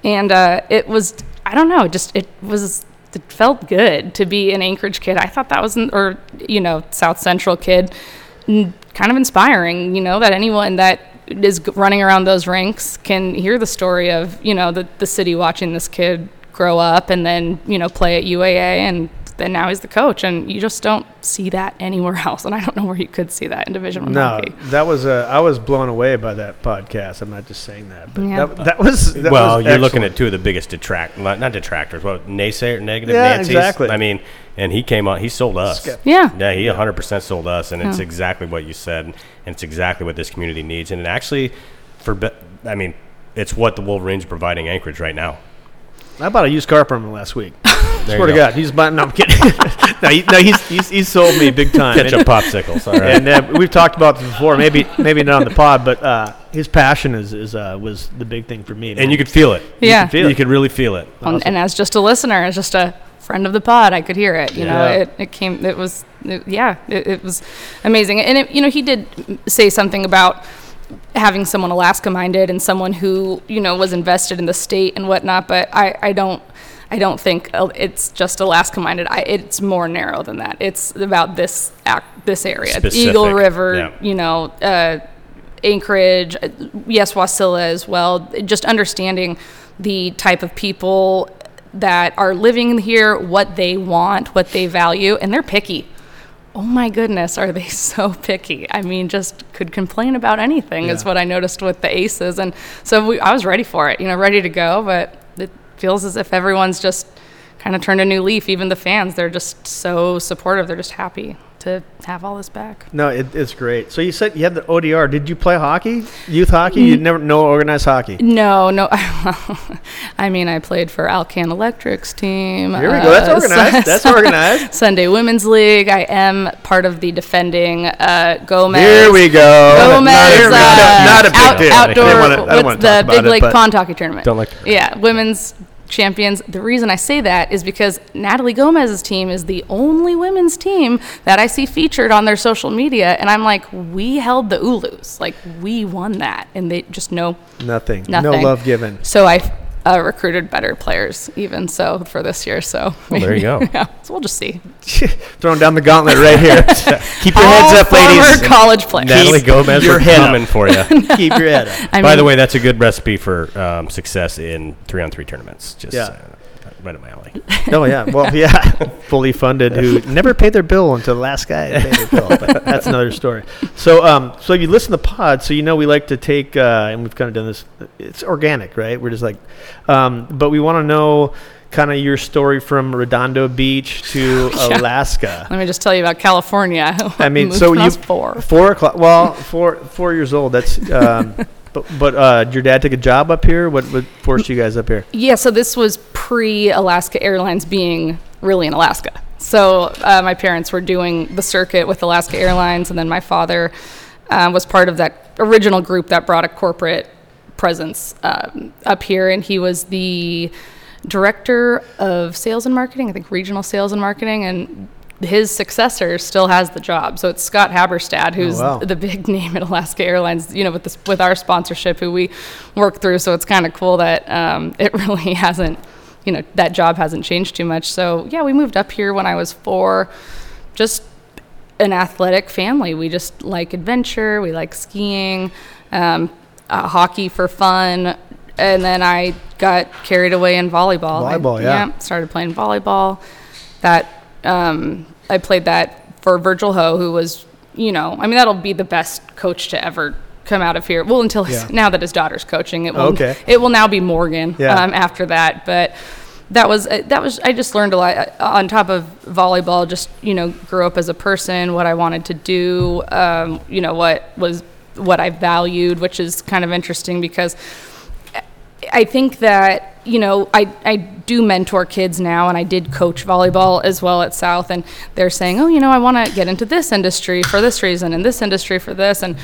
and uh, it was I don't know, just it was it felt good to be an Anchorage kid. I thought that was an, or you know South Central kid, kind of inspiring. You know that anyone that is running around those rinks can hear the story of you know the the city watching this kid grow up and then you know play at UAA and then now he's the coach and you just don't see that anywhere else and I don't know where you could see that in Division One No, hockey. that was uh, I was blown away by that podcast. I'm not just saying that, but Yeah. that, that was that well, was you're looking at two of the biggest detract, not, not detractors, well, naysayer, negative Yeah, Nancy's. exactly. I mean, and he came on, he sold us. Skep- Yeah. Yeah, he 100% sold us, and it's exactly what you said, and it's exactly what this community needs. And it actually, for, I mean, it's what the Wolverines are providing Anchorage right now. I bought a used car from him last week. There Swear to go. God, he's buying. No, I'm kidding. no, he, no, he's, he's he's sold me big time. Ketchup And- popsicles, all right. and uh, we've talked about this before. Maybe maybe not on the pod, but uh, his passion is is uh, was the big thing for me. and you could feel it. Yeah. feel You could really feel it. Um, and as just a listener, as just a friend of the pod, I could hear it. You know, it, it came. It was, it, yeah, it, it was amazing. And it, you know, he did say something about having someone Alaska minded and someone who you know was invested in the state and whatnot. But I, I don't. I don't think uh, it's just Alaska minded. I, it's more narrow than that. It's about this ac this area, Specific, Eagle River. yeah. You know, uh, Anchorage, uh, yes, Wasilla as well. Just understanding the type of people that are living here, what they want, what they value, and they're picky. Oh my goodness, are they so picky? I mean, just could complain about anything is what I noticed with the Aces, and so we, I was ready for it, you know, ready to go. But it feels as if everyone's just kind of turned a new leaf. Even the fans, they're just so supportive. They're just happy to have all this back. No, it, it's great. So you said you had the ODR. Did you play hockey, youth hockey? You never no organized hockey. No, no. I mean, I played for Alcan Electric's team. Here we go. That's uh, organized. That's organized. Sunday Women's League. I am part of the defending uh, Gomez. Here we go. Gomez, not, a, uh, not a big out, deal. outdoor. Wanna- I didn't wanna what's the big it, lake but- pond hockey tournament? Don't like Yeah, women's champions. The reason I say that is because Natalie Gomez's team is the only women's team that I see featured on their social media, and I'm like, we held the Ulus, like we won that, and they just know Nothing. nothing. No love given. So I uh, recruited better players even so for this year. So Well, there you go. yeah, so we'll just see. Throwing down the gauntlet right here. Keep your heads up, former ladies. college players. Natalie Gomez, your we're up. coming for you. Keep your head up. I By the way, that's a good recipe for um, success in three-on-three tournaments. Just Yeah. uh, right up my alley. Oh yeah, well yeah, fully funded. Who never paid their bill until the last guy paid their bill. But that's another story. So um, so you listen to pod, so you know we like to take, uh, and we've kind of done this. It's organic, right? We're just like, um, but we want to know kind of your story from Redondo Beach to Yeah. Alaska. let me just tell you about California. I mean, so you four. four o'clock. Well, four four years old. That's. Um, but but uh, your dad took a job up here? What what forced you guys up here? Yeah, so this was pre Alaska Airlines being really in Alaska. So uh, my parents were doing the circuit with Alaska Airlines, and then my father uh, was part of that original group that brought a corporate presence um, up here, and he was the director of sales and marketing, I think regional sales and marketing, and his successor still has the job. So it's Scott Haberstad, who's wow. the big name at Alaska Airlines, you know, with this with our sponsorship, who we work through. So it's kind of cool that um, it really hasn't, you know, that job hasn't changed too much. So yeah, we moved up here when I was four, just an athletic family. We just like adventure. We like skiing, um, uh, hockey for fun, and then I got carried away in volleyball. I- Volleyball, yeah. started playing volleyball. That um, I played that for Virgil Ho, who was, you know, I mean, that'll be the best coach to ever come out of here. Well, until his, now that his daughter's coaching, it will. Okay. It will now be Morgan. Yeah. Um, after that, but that was uh, that was I just learned a lot uh, on top of volleyball. Just you know, grew up as a person, what I wanted to do. Um, you know, what was what I valued, which is kind of interesting because I think that you know I I do mentor kids now, and I did coach volleyball as well at South, and they're saying, oh, you know, I want to get into this industry for this reason, and this industry for this, and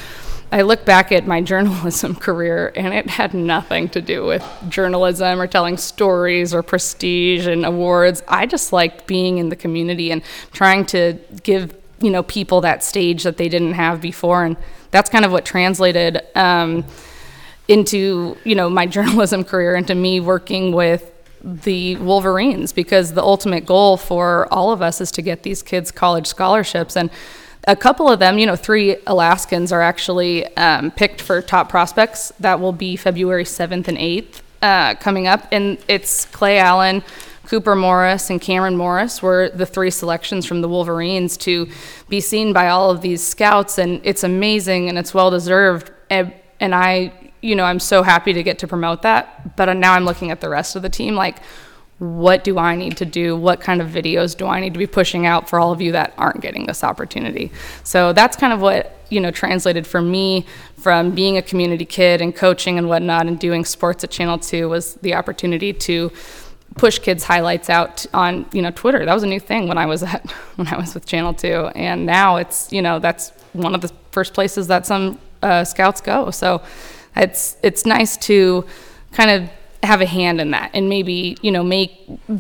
I look back at my journalism career, and it had nothing to do with journalism or telling stories or prestige and awards. I just liked being in the community and trying to give you know people that stage that they didn't have before, and that's kind of what translated. Um, into you know my journalism career into me working with the Wolverines because the ultimate goal for all of us is to get these kids college scholarships. And a couple of them you know three Alaskans are actually um, picked for top prospects. That will be February 7th and 8th uh, coming up. And it's Clay Allen Cooper Morris and Cameron Morris were the three selections from the Wolverines to be seen by all of these scouts, and it's amazing and it's well deserved. And, and I, you know, I'm so happy to get to promote that. But now I'm looking at the rest of the team, like, what do I need to do? What kind of videos do I need to be pushing out for all of you that aren't getting this opportunity? So that's kind of what you know translated for me from being a community kid and coaching and whatnot and doing sports at Channel Two was the opportunity to push kids highlights out on you know Twitter. That was a new thing when I was at when I was with Channel Two, and now it's you know that's one of the first places that some uh, scouts go. So it's it's nice to kind of have a hand in that and maybe you know make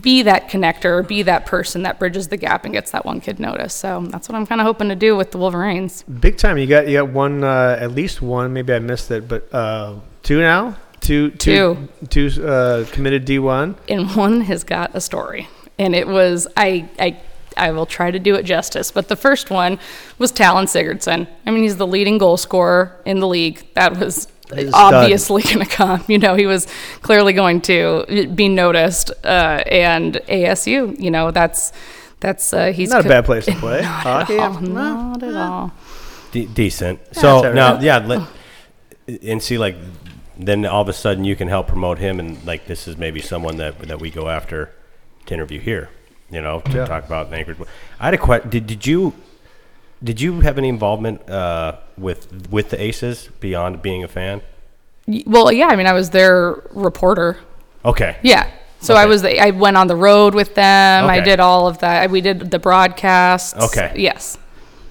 be that connector or be that person that bridges the gap and gets that one kid noticed. So that's what I'm kind of hoping to do with the Wolverines. Big time. You got you got one, uh, at least one. Maybe I missed it, but uh, two now. Two, two, two uh, committed D one. and one has got a story and it was i i i will try to do it justice but the first one was talon sigurdsson i mean he's the leading goal scorer in the league that was He's obviously going to come you know he was clearly going to be noticed uh, and asu you know that's that's uh, he's Not a bad place to play. not Hockey, at all, yeah. not at all De- decent. That's So all right. now, yeah, let, and see, like, then all of a sudden you can help promote him, and like, this is maybe someone that that we go after to interview here. You know, to talk about Anchorage. I had a question. Did did you did you have any involvement uh, with with the Aces beyond being a fan? Well, yeah, I mean, I was their reporter. Okay. Yeah. So I was, the, I went on the road with them. Okay. I did all of that. We did the broadcasts. Okay. Yes.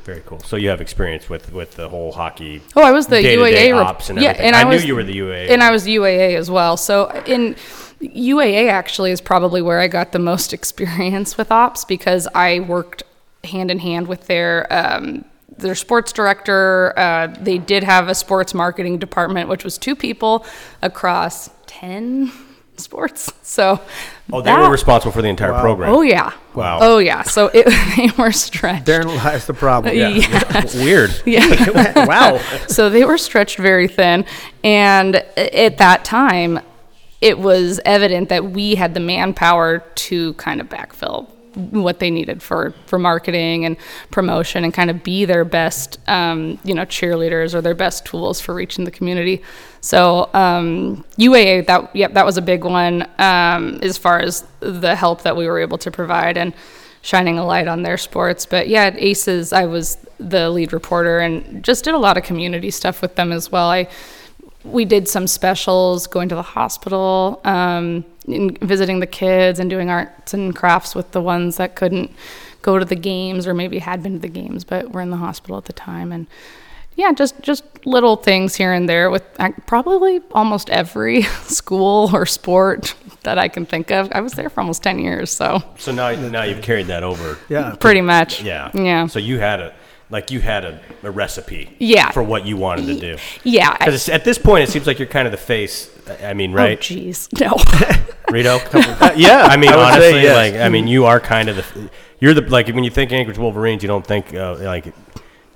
Very cool. So you have experience with with the whole hockey. Oh, I was the UAA ops and yeah, everything. and I I, knew you were the UAA and I was UAA as well. So in UAA actually is probably where I got the most experience with ops because I worked hand in hand with their um, their sports director. Uh, they did have a sports marketing department, which was two people across ten sports. So Oh, they that- were responsible for the entire program. Oh yeah. Wow. Oh yeah. So it, they were stretched. Therein lies the problem. yeah. Weird. Yeah. wow. so they were stretched very thin. And at that time, it was evident that we had the manpower to kind of backfill what they needed for, for marketing and promotion and kind of be their best, um, you know, cheerleaders or their best tools for reaching the community. So um, UAA, that yep, that was a big one um, as far as the help that we were able to provide and shining a light on their sports. But yeah, at Aces, I was the lead reporter and just did a lot of community stuff with them as well. I we did some specials, going to the hospital, um, and visiting the kids, and doing arts and crafts with the ones that couldn't go to the games or maybe had been to the games but were in the hospital at the time. And yeah, just just little things here and there with uh, probably almost every school or sport that I can think of. I was there for almost ten years, so So now now you've carried that over. Yeah. pretty much. Yeah. Yeah. So you had a like you had a, a recipe. Yeah. For what you wanted to do. Yeah. Because at this point, it seems like you're kind of the face. I mean, right? Oh, right, jeez. No. Rito? Couple- yeah, I mean, I would say honestly, yes. like, I mean, you are kind of the, you're the like when you think Anchorage Wolverines, you don't think uh, like,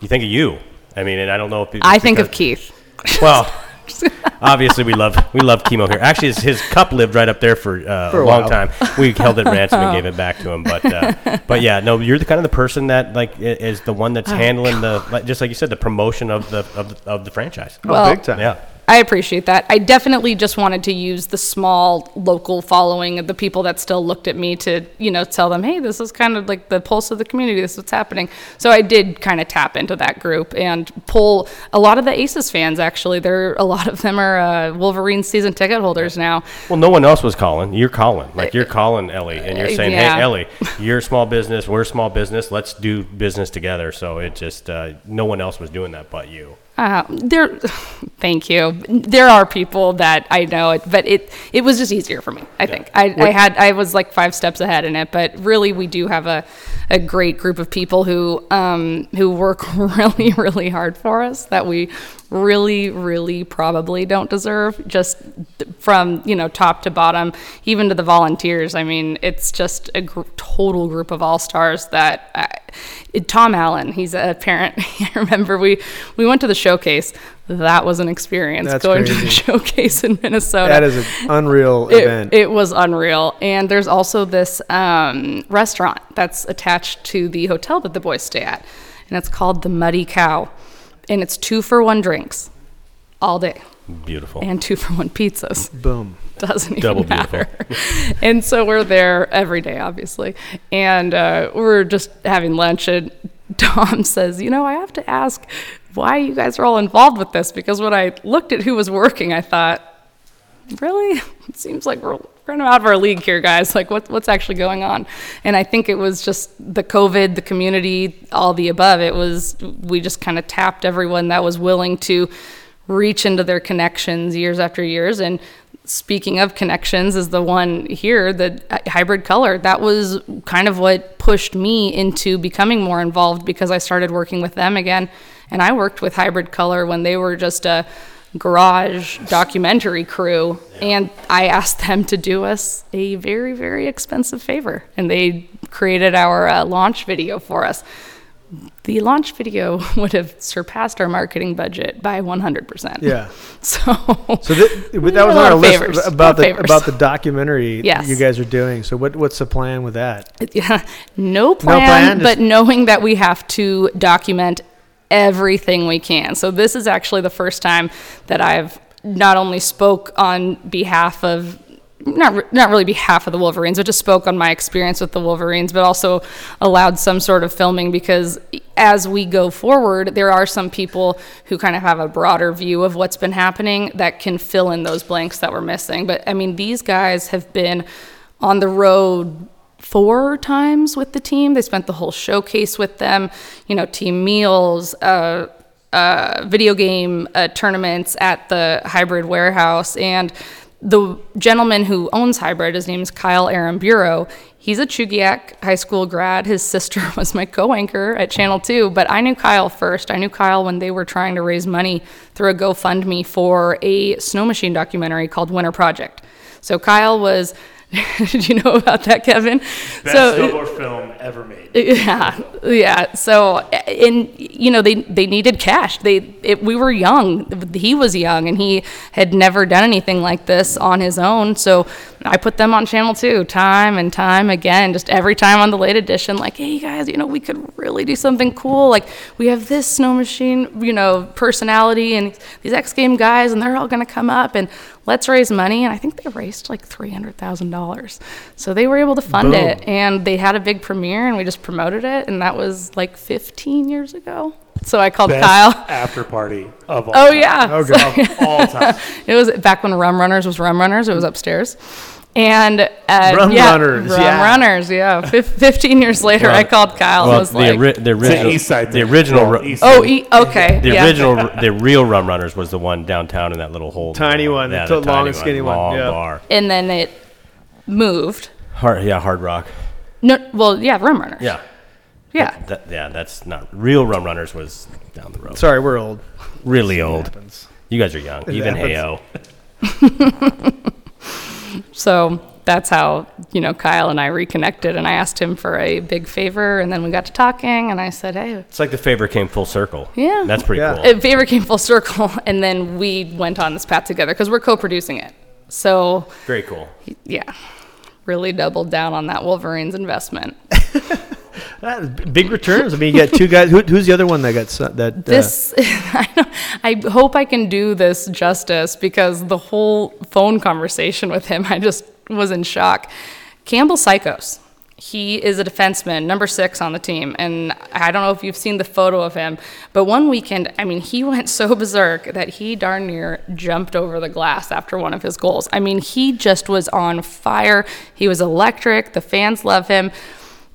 you think of you. I mean, and I don't know if it's I think of Keith. Well, obviously we love we love chemo here. Actually, his, his cup lived right up there for, uh, For a a long time. We held it ransom and gave it back to him. But uh, but yeah, no, you're the kind of the person that like is the one that's handling the like, just like you said the promotion of the of the, of the franchise. Well, Oh, big time. Yeah. I appreciate that. I definitely just wanted to use the small local following of the people that still looked at me to, you know, tell them, hey, this is kind of like the pulse of the community. This is what's happening. So I did kind of tap into that group and pull a lot of the Aces fans. Actually, there a lot of them are uh, Wolverine season ticket holders now. Well, no one else was calling. You're calling. Like you're calling Ellie, and you're Uh, saying, yeah. "Hey, Ellie, you're a small business. We're a small business. Let's do business together." So it just uh, no one else was doing that but you. Uh, there, thank you. There are people that I know, but it it was just easier for me. I think I, I had I was like five steps ahead in it, but really we do have a, a great group of people who um, who work really really hard for us that we really really probably don't deserve just from you know top to bottom even to the volunteers i mean it's just a gr- total group of all stars that I, it- tom allen he's a parent i remember we we went to the showcase that was an experience That's going to the showcase in minnesota That is an unreal it, event. it was unreal. And there's also this um, restaurant that's attached to the hotel that the boys stay at. And it's called the Muddy Cow. And it's two for one drinks all day Beautiful. and two for one pizzas. Boom. Doesn't even Double beautiful. matter. and so we're there every day, obviously. And uh, we're just having lunch. And Tom says, You know, I have to ask why you guys are all involved with this. Because when I looked at who was working, I thought, really? It seems like we're kind of out of our league here, guys. Like, what, what's actually going on? And I think it was just the COVID, the community, all the above. It was, we just kind of tapped everyone that was willing to reach into their connections years after years. And speaking of connections, is the one here, the hybrid color. That was kind of what pushed me into becoming more involved because I started working with them again. And I worked with hybrid color when they were just a garage documentary crew and i asked them to do us a very very expensive favor and they created our uh, launch video for us the launch video would have surpassed our marketing budget by 100% Yeah. so So th- that was on our list favors. about the favors. about the documentary Yes. you guys are doing. So what what's the plan with that? Yeah, no plan, no plan, but knowing that we have to document everything we can. So this is actually the first time that I've not only spoke on behalf of not not really behalf of the Wolverines, but just spoke on my experience with the Wolverines, but also allowed some sort of filming because as we go forward, there are some people who kind of have a broader view of what's been happening that can fill in those blanks that we're missing. But I mean, these guys have been on the road four times with the team. They spent the whole showcase with them, you know, team meals, uh, uh, video game uh, tournaments at the hybrid warehouse. And the gentleman who owns hybrid, his name is Kyle Aaron Bureau. He's a Chugiak High School grad. His sister was my co anchor at Channel 2, but I knew Kyle first. I knew Kyle when they were trying to raise money through a GoFundMe for a snow machine documentary called Winter Project. So Kyle was Did you know about that, Kevin? Best snowboard film ever made. Yeah, yeah. So, and you know, they they needed cash. They it, we were young. He was young, and he had never done anything like this on his own. So, I put them on Channel Two time and time again. Just every time on the late edition, like, hey guys, you know, we could really do something cool. Like, we have this snow machine, you know, personality, and these X Game guys, and they're all going to come up and let's raise money. And I think they raised like $300,000. So they were able to fund Boom. it. And they had a big premiere and we just promoted it. And that was like 15 years ago. So I called Best Kyle. after party of all Oh, time. yeah. Oh, okay. Of all time. It was back when Rum Runners was Rum Runners. It was upstairs. And uh, Rum yeah, Runners, Rum yeah. Runners, yeah. Fif- 15 years later, I called Kyle and was the, like, ori- the original, East Side the original, ru- East oh, e- okay. the yeah. original, the real Rum Runners was the one downtown in that little hole. Tiny one, the Yeah, the long and skinny one, long yeah. bar. And then it moved. Hard, yeah, Hard Rock. No, well, yeah, Rum Runners. Yeah, Yeah. that, yeah, that's not real. Rum Runners was down the road. Sorry, we're old. really old. Happens. You guys are young. Even happens. Heyo. So that's how, you know, Kyle and I reconnected and I asked him for a big favor and then we got to talking and I said, hey, It's like the favor came full circle. Yeah. that's pretty Yeah. cool. a favor came full circle and then we went on this path together because we're co-producing it. So Very cool. yeah, really doubled down on that Wolverines investment. Big returns. I mean, you got two guys. Who, who's the other one that got that? uh, This, I, I hope I can do this justice because the whole phone conversation with him, I just was in shock. Campbell Psychos. He is a defenseman, number six on the team. And I don't know if you've seen the photo of him, but one weekend, I mean, he went so berserk that he darn near jumped over the glass after one of his goals. I mean, he just was on fire. He was electric. The fans love him.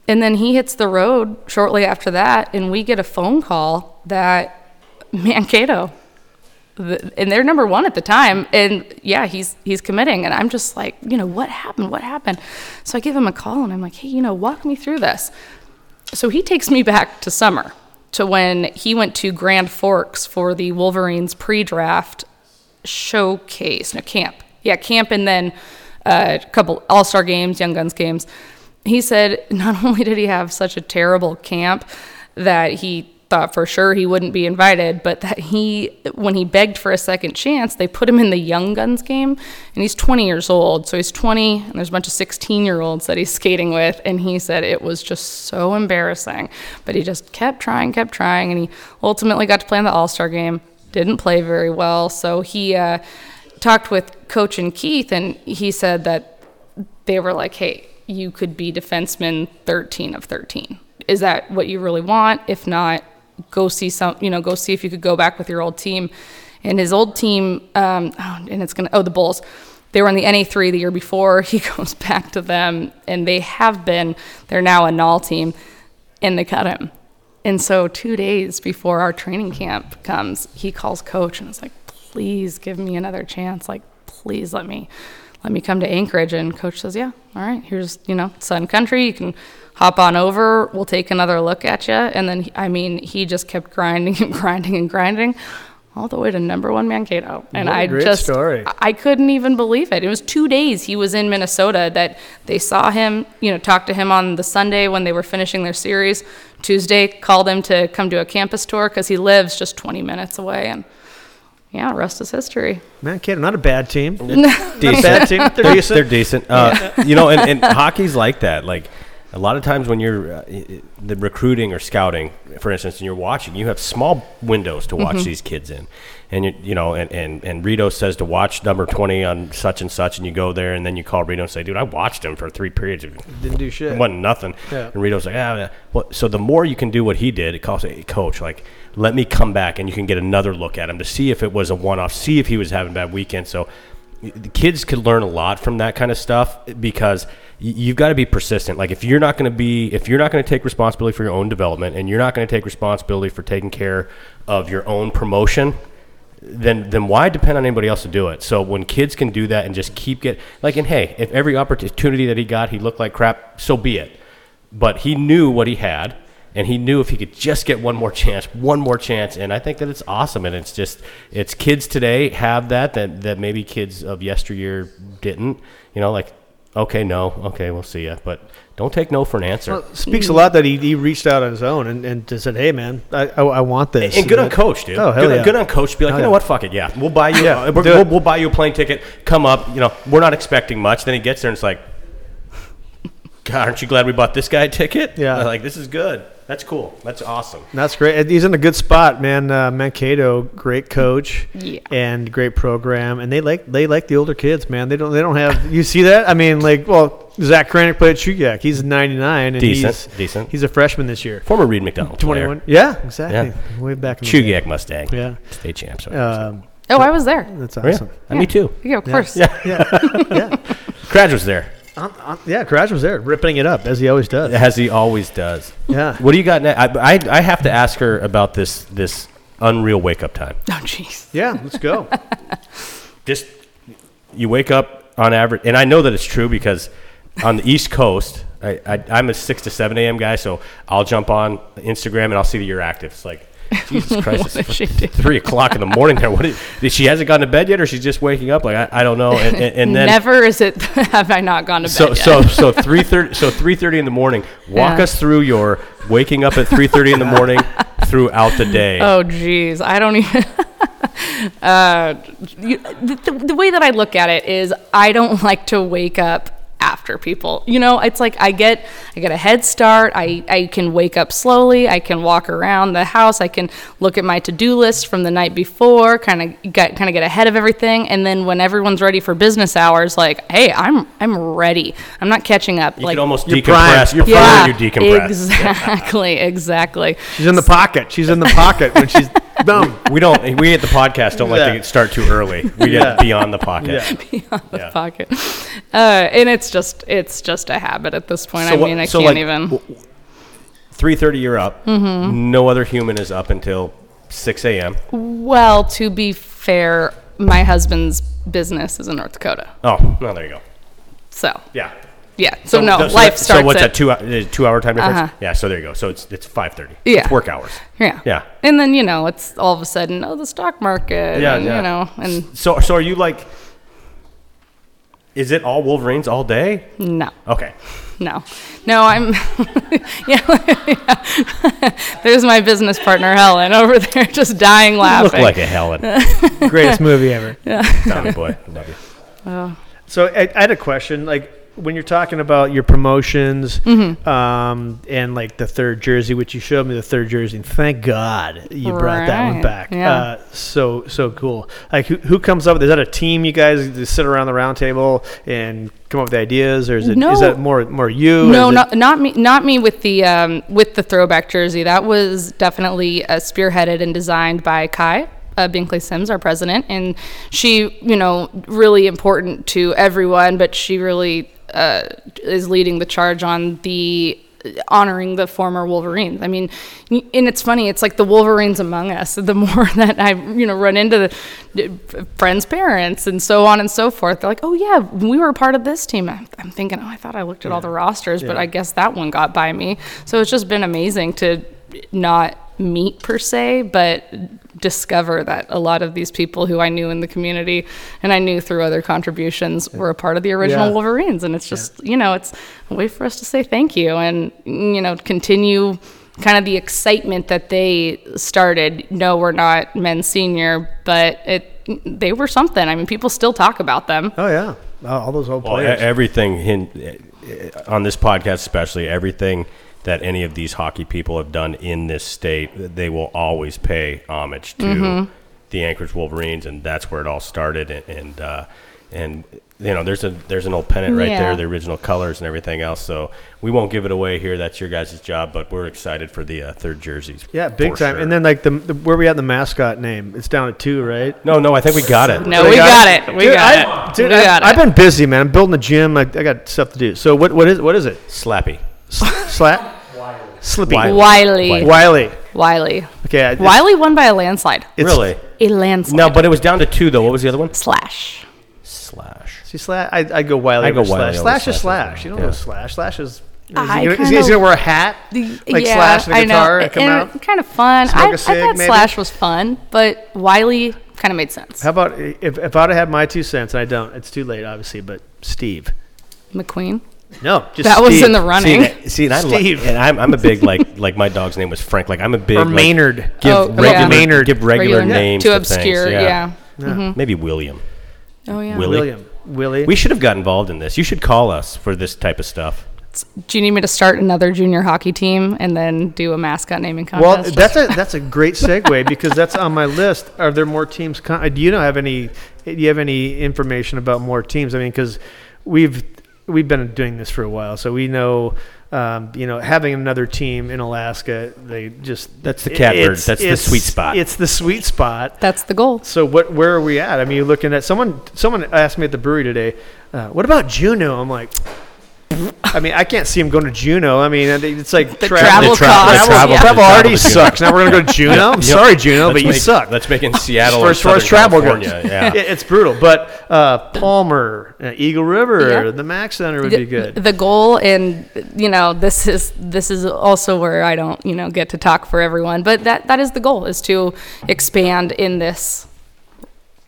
And then he hits the road shortly after that, and we get a phone call that Mankato, and they're number one at the time, and yeah, he's he's committing, and I'm just like, you know, what happened? What happened? So I give him a call, and I'm like, hey, you know, walk me through this. So he takes me back to summer, to when he went to Grand Forks for the Wolverines pre-draft showcase, no camp, yeah, camp, and then uh, a couple All Star games, Young Guns games. He said not only did he have such a terrible camp that he thought for sure he wouldn't be invited, but that he, when he begged for a second chance, they put him in the Young Guns game, and he's 20 years old. So he's 20, and there's a bunch of 16 year olds that he's skating with, and he said it was just so embarrassing. But he just kept trying, kept trying, and he ultimately got to play in the All Star game. Didn't play very well, so he uh, talked with Coach and Keith, and he said that they were like, hey, you could be defenseman 13 of 13. Is that what you really want? If not, go see some, you know, go see if you could go back with your old team. And his old team, um, oh, and it's going to, oh, the Bulls. They were in the NA3 the year before. He goes back to them, and they have been, they're now a null team, and they cut him. And so, two days before our training camp comes, he calls coach and is like, please give me another chance. Like, please let me let me come to Anchorage. And coach says, yeah, all right, here's, you know, Sun Country. You can hop on over. We'll take another look at you. And then, I mean, he just kept grinding and grinding and grinding all the way to number one Mankato. And I just, story. I- couldn't even believe it. It was two days he was in Minnesota that they saw him, you know, talked to him on the Sunday when they were finishing their series. Tuesday, called him to come to a campus tour because he lives just 20 minutes away. And yeah, rest is history. Mankato, not a bad team. Decent. Not a bad team. They're decent. They're decent. Uh, you know, and, and hockey's like that. Like, a lot of times when you're uh, i- i- the recruiting or scouting, for instance, and you're watching, you have small windows to watch these kids in, and you, you know, and, and and Rito says to watch number twenty on such and such, and you go there, and then you call Rito and say, dude, I watched him for three periods. Didn't do shit. It wasn't nothing. Yeah. And Rito's like, ah, yeah. Well, so the more you can do what he did, it calls hey, coach, like, let me come back and you can get another look at him to see if it was a one off, see if he was having a bad weekend. So the kids could learn a lot from that kind of stuff because you've got to be persistent. Like if you're not going to be, if you're not going to take responsibility for your own development and you're not going to take responsibility for taking care of your own promotion, then then why depend on anybody else to do it? So when kids can do that and just keep get like and hey, if every opportunity that he got he looked like crap, so be it. But he knew what he had and he knew if he could just get one more chance, one more chance and I think that it's awesome and it's just it's kids today have that that that maybe kids of yesteryear didn't, you know, like okay, no, okay, we'll see ya. But don't take no for an answer. Well, speaks a lot that he, he reached out on his own and, and just said, "Hey, man, I, I, I want this." And good on coach, dude. Oh, hell good, yeah. good on coach. to Be like, Hell you know yeah. what? Fuck it. Yeah, we'll buy you. Yeah, uh, we'll, we'll buy you a plane ticket. Come up. You know, we're not expecting much. Then he gets there and it's like, God, aren't you glad we bought this guy a ticket? Yeah. Like this is good. That's cool. That's awesome. That's great. He's in a good spot, man. Uh, Mankato, great coach, Yeah. and great program, and they like they like the older kids, man. They don't they don't have you see that? I mean, like, well, Zach Kranick played at Chugiak. He's 99 and Decent, he's decent. He's a freshman this year. Former Reed McDonald. 21. Yeah, exactly. Yeah. Way back in the day. Mustang. Yeah. State champs. Um, Oh, I was there. that's Oh, yeah. awesome. And Me too. Yeah, of course. Yeah, yeah, Cradge was there, Um, um, yeah. Crash was there, ripping it up as he always does. as he always does. Yeah. What do you got? Ne- I, I I have to ask her about this this unreal wake up time. Oh, jeez. Yeah, let's go. just you wake up on average, and I know that it's true because on the East Coast, I, I, I'm a six to seven a.m. guy, so I'll jump on Instagram and I'll see that you're active. It's like Jesus Christ, it's is she doing? three o'clock in the morning. There, what is, she hasn't gone to bed yet, or she's just waking up? Like I, I don't know. And, and, and then Never is it have I not gone to bed so yet. so so three thirty so three thirty in the morning. Walk Yeah. us through your waking up at three thirty in the morning throughout the day. Oh, geez. I don't even. uh, you, the, the, the way that I look at it is I don't like to wake up after people. You know, it's like I get I get a head start. I, I can wake up slowly. I can walk around the house. I can look at my to-do list from the night before, kind of get kind of get ahead of everything and then when everyone's ready for business hours like, "Hey, I'm I'm ready. I'm not catching up." you like can almost you're decompress primed. You're before yeah, you decompress. exactly, exactly. She's in the pocket. She's in the pocket when she's boom. We don't. We at the podcast don't like Yeah. to start too early. We Yeah. get beyond the pocket. Yeah. the Yeah. pocket. Uh, and it's just it's just a habit at this point. I what- mean, I so, can't like, even. Three thirty, you're up. Mm-hmm. No other human is up until six a.m. Well, to be fair, my husband's business is in North Dakota, Oh, no, there you go. so Yeah. yeah. So, no, th- life that- starts So what's at that? two uh, two hour time difference. Uh-huh. Yeah. So there you go. So it's it's five thirty. Yeah. It's work hours. yeah Yeah. And then you know it's all of a sudden oh the stock market Yeah, and, yeah. you know and So so are you like? Is it all Wolverines all day? no Okay. no no I'm yeah, yeah. there's my business partner Helen over there just dying You laughing. look like a Helen. Greatest movie ever. Tommy boy. Love you. Oh. So I, I had a question. Like when you're talking about your promotions, Mm-hmm. um, and like the third jersey, which you showed me the third jersey, and thank God you brought that one back. yeah. Uh, so so cool. Like who, who comes up? Is that a team? You guys just sit around the round table and come up with ideas, or is it is No. that more more you? No, is it- not not me. Not me with the um, with the throwback jersey. That was definitely uh, spearheaded and designed by Kai. Uh, Binkley Sims, our president, and she, you know, really important to everyone, but she really uh, is leading the charge on the honoring the former Wolverines. I mean, and it's funny. It's like the Wolverines among us. The more that I, you know, run into friends' parents and so on and so forth, they're like, "Oh yeah, we were part of this team." I'm, I'm thinking, "Oh, I thought I looked at all the rosters, but I guess that one got by me." So it's just been amazing to not meet per se, but discover that a lot of these people who I knew in the community and I knew through other contributions were a part of the original Yeah. Wolverines. And it's just, you know, it's a way for us to say thank you and, you know, continue kind of the excitement that they started. No, we're not men's senior, but it, they were something. I mean, people still talk about them. Oh yeah, oh, all those old Well, players. everything hin- uh, on this podcast, especially everything that any of these hockey people have done in this state, they will always pay homage to Mm-hmm. the Anchorage Wolverines, and that's where it all started. And and, uh, and you know, there's a there's an old pennant right Yeah. there, the original colors and everything else. So we won't give it away here. That's your guys' job, but we're excited for the uh, third jerseys. Yeah, big time. sure. And then like the, the where we at the mascot name? It's down at two, right? no, no, I think we got it. No, They we got got it? it. We Dude, got I- it. Dude, we I, got I've been busy, man. I'm building a gym. I, I got stuff to do. So what what is what is it? Slappy. Slat? Slippy. Wiley. Wiley. Wiley. Wiley. Okay. I- Wiley won by a landslide. it's- really? A landslide. No, but it was down to two though. What was the other one? slash. Slash. See, slash. I, I go Wiley. I go over Wiley slash. over Slash is slash slash. You don't Yeah. go slash. Slash is. Is he, I gonna, is, he, kinda- gonna wear a hat? Like yeah, Slash and a I know. guitar and come and out? Kind of fun. Smoke I, a I cig, thought maybe? Slash was fun, but Wiley kind of made sense. How about if, if I'd have had my two cents, and I don't, it's too late, obviously, but Steve. McQueen. No, just That was Steve. in the running. See, and- see, and I like, Steve. and I'm, I'm a big like like my dog's name was Frank. Like I'm a big Or like, Maynard. Give Oh, regular yeah. Maynard. give regular, Regular- names too to obscure. Things. Yeah. Yeah. Mm-hmm. maybe William. Oh yeah. Willie. William. Willie. We should have got involved in this. You should call us for this type of stuff. Do you need me to start another junior hockey team and then do a mascot naming contest? Well, contest? that's a that's a great segue because that's on my list. Are there more teams? Con- uh, do you know have any? Do you have any information about more teams? I mean, because we've we've been doing this for a while, so we know. Um, you know, having another team in Alaska, they just That's the catbird. it's- That's the sweet spot. It's the sweet spot. That's the goal. So what? Where are we at? I mean, you're looking at someone. Someone asked me at the brewery today, uh, "What about Juneau?" I'm like, I mean, I can't see him going to Juneau. I mean, it's like The tra- travel the tra- costs. the Travel, travel- yeah. travel the travel already sucks. Now we're gonna go to Juneau. I'm Yep. sorry, Juneau, Let's but you suck. Let's make in Seattle As or far as Southern travel goes, Yeah. It- it's brutal. But uh, Palmer, uh, Eagle River, Yeah. the Mac Center would the, be good. The goal, and you know, this is this is also where I don't, you know, get to talk for everyone, but that that is the goal is to expand in this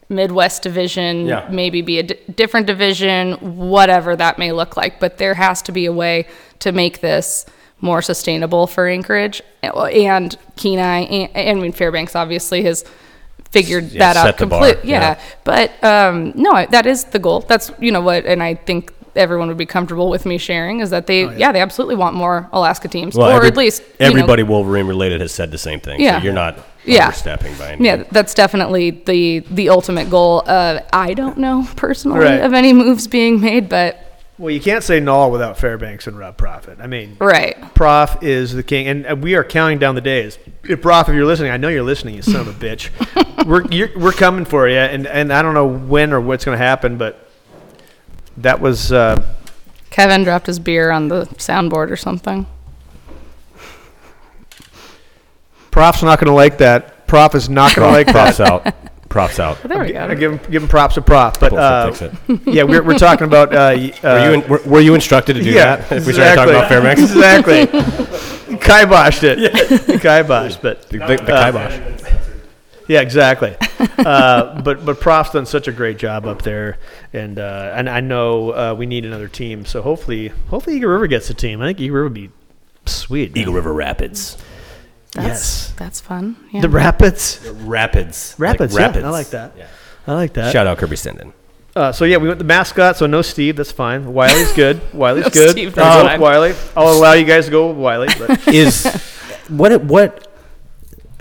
Midwest division, Yeah. maybe be a d- different division, whatever that may look like. But there has to be a way to make this more sustainable for Anchorage and Kenai, and, and I mean Fairbanks obviously has figured Yeah, that out completely. yeah. yeah, but um, no, that is the goal. That's you know what, and I think everyone would be comfortable with me sharing is that they, yeah. they absolutely want more Alaska teams, Well, or every- at least you know- everybody Wolverine related has said the same thing. Yeah. So you're not Yeah. overstepping by any yeah, that's definitely the the ultimate goal. Uh, I don't know personally Right. of any moves being made, but well, you can't say null without Fairbanks and Rob Proffitt. I mean, right, Prof is the king, and uh, we are counting down the days. If Prof, if you're listening, I know you're listening, you son of a bitch. we're you're, we're coming for you, and and I don't know when or what's going to happen, but that was uh, Kevin dropped his beer on the soundboard or something. Prof's not going to like that. Prof is not going to like that. props out. Props out. There we I go. give him, give him props to Prof, but Bullshit uh, fix it. yeah, we're, we're talking about. Uh, y- uh, Were you, in, were, were you instructed to do yeah, that? If we started talking about Fairbanks? exactly. Kiboshed it. Kiboshed, but The, the, the Uh, kibosh. Yeah, exactly. uh, but but Prof's done such a great job up there, and uh, and I know uh, we need another team. So hopefully hopefully Eagle River gets a team. I think Eagle River would be sweet. man. Eagle River Rapids. That's, Yes. that's fun. Yeah. The Rapids. Rapids. Like Rapids. yeah, rapids. I like that. Yeah. I like that. Shout out Kirby Stendon. Uh, so yeah, we went the mascot. So no Steve. That's fine. Wiley's good. Wiley's No good. Steve, I'll that's go with fine. Wiley. I'll allow you guys to go with Wiley. But Is what what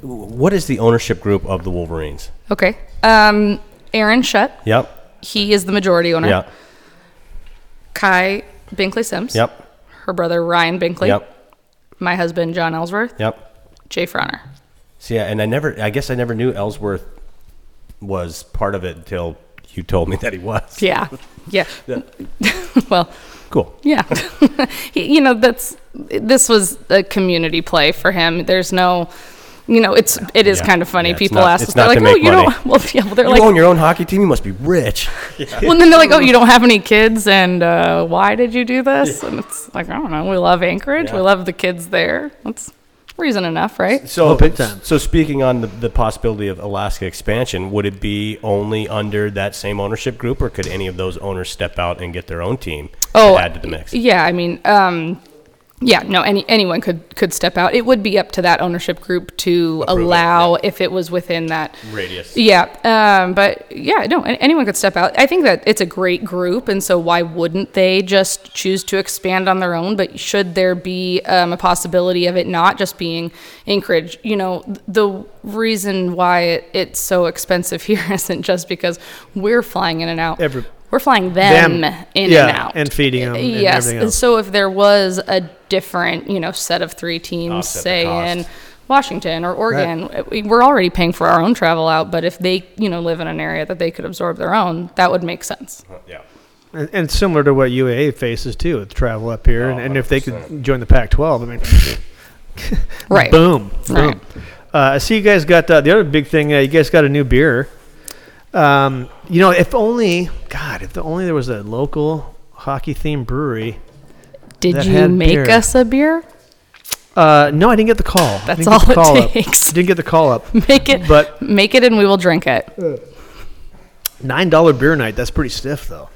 what is the ownership group of the Wolverines? Okay. Um, Aaron Shutt, Yep. he is the majority owner. Yep. Kai Binkley Sims. Yep. Her brother Ryan Binkley. Yep. My husband John Ellsworth. Yep. Jay Frauner. So yeah, and I never I guess I never knew Ellsworth was part of it until you told me that he was. Yeah. Yeah. well, Cool. yeah. He- you know, that's this was a community play for him. There's no you know, it's it is Yeah. kind of funny. Yeah, People not- ask us, they're like, "Oh, you money. don't." Well, yeah, well, they're You like, own your own hockey team. You must be rich. well, then they're like, "Oh, you don't have any kids, and uh, why did you do this?" And it's like, I don't know. We love Anchorage. We love the kids there. That's reason enough, right? So Oh, big time. So speaking on the, the possibility of Alaska expansion, would it be only under that same ownership group, or could any of those owners step out and get their own team Oh, to add to the mix? Yeah, I mean, um, Yeah, no, any anyone could could step out. It would be up to that ownership group to Approve it, allow yeah. if it was within that Radius. Yeah, um, but yeah, no, anyone could step out. I think that it's a great group, and so why wouldn't they just choose to expand on their own? But should there be um, a possibility of it not just being Anchorage? You know, the reason why it, it's so expensive here isn't just because we're flying in and out. Every- we're flying them, Them, in yeah, and out and feeding 'em and yes, everything else. so if there was a different, you know, set of three teams, Offset say in Washington or Oregon, we- we're already paying for our own travel out. But if they, you know, live in an area that they could absorb their own, that would make sense. Yeah. And, and similar to what UAA faces too with travel up here, and, and if they could join the Pac-12, I mean, Right. boom, boom. Right. Uh, I see you guys got uh, the other big thing. Uh, you guys got a new beer. Um, you know, if only God, if only there was a local hockey themed brewery. Did That you had make beer. us a beer? Uh, no, I didn't get the call. That's didn't get all it call up. takes. Didn't get the call up. Make it, But make it, and we will drink it. nine dollar beer night. That's pretty stiff though.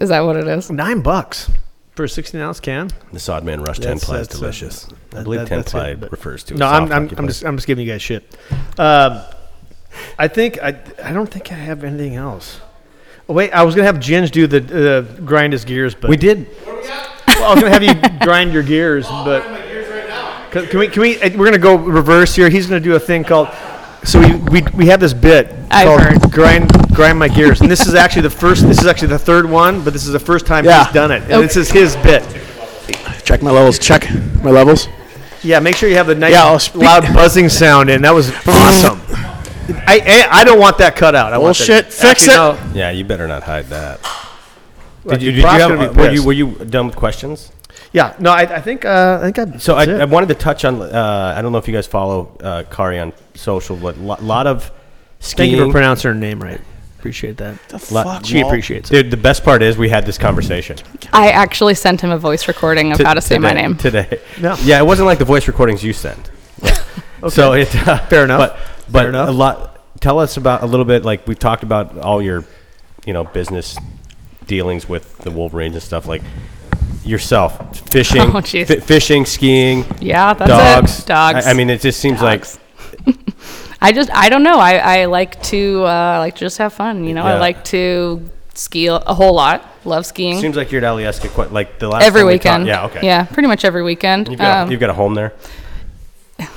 Is that what it is? Nine bucks for a sixteen ounce can. This Odd Man Rush 10 ply is that's, uh, delicious. I believe that- 10 that's ply it, refers to a No, I'm, I'm, I'm just I'm just giving you guys shit. Um, I think I I don't think I have anything else. Oh, wait, I was gonna have Ginge do the uh, grind his gears, but We did. Well, I was gonna have you grind your gears, but can, can we can we? uh, We're gonna go reverse here. He's gonna do a thing called. So we, we, we have this bit I've called heard. grind grind my gears, and this is actually the first. This is actually the third one, but this is the first time Yeah. he's done it, and this is his bit. Check my levels. Check my levels. Yeah, make sure you have the nice Yeah, loud buzzing sound in. That was awesome. I, I I don't want that cut out. I want that- Fix Actually, it. no. Yeah, you better not hide that. Did you, did you prop's have, gonna be uh, were, you, pissed. were you done with questions? Yeah, no, I, I think uh, I think I. So I, I wanted to touch on. Uh, I don't know if you guys follow uh, Kari on social, but a lot, lot of skiing. Thank you for pronouncing her name right. Appreciate that. lot- She Walt? appreciates it. Dude, the best part is we had this conversation. I actually sent him a voice recording of t- how to say my today- name. today. Yeah. Yeah, it wasn't like the voice recordings you sent. So it uh, Fair enough. But but Fair enough. a lot. Tell us about a little bit. Like we've talked about all your, you know, business dealings with the Wolverines and stuff. Like yourself, fishing, Oh, fi- fishing, skiing, Yeah, that's dogs. it. Dogs. I, I mean, it just seems Dogs. I just I don't know. I, I like to uh, like to just have fun. You know, I like to ski a whole lot. Love skiing seems like you're at Alyeska quite like the last every time we weekend. yeah, okay. Yeah, pretty much every weekend. You've got, Um, you've got a home there.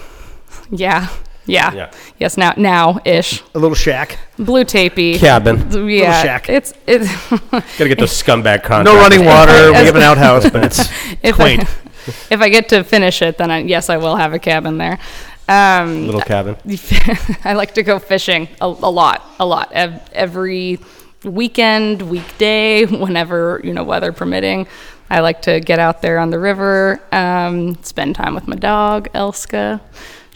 yeah, yeah, Yeah. Yes, now now ish. A little shack. Blue tapey. Cabin. Yeah, shack. it's it's. Gotta get those scumbag contracts. No running water. we have an outhouse, but it's if quaint. I, if I get to finish it, then I, yes, I will have a cabin there. Um, Little cabin. I like to go fishing a, a lot, a lot. Every weekend, weekday, whenever you know weather permitting. I like to get out there on the river, um, spend time with my dog Elska.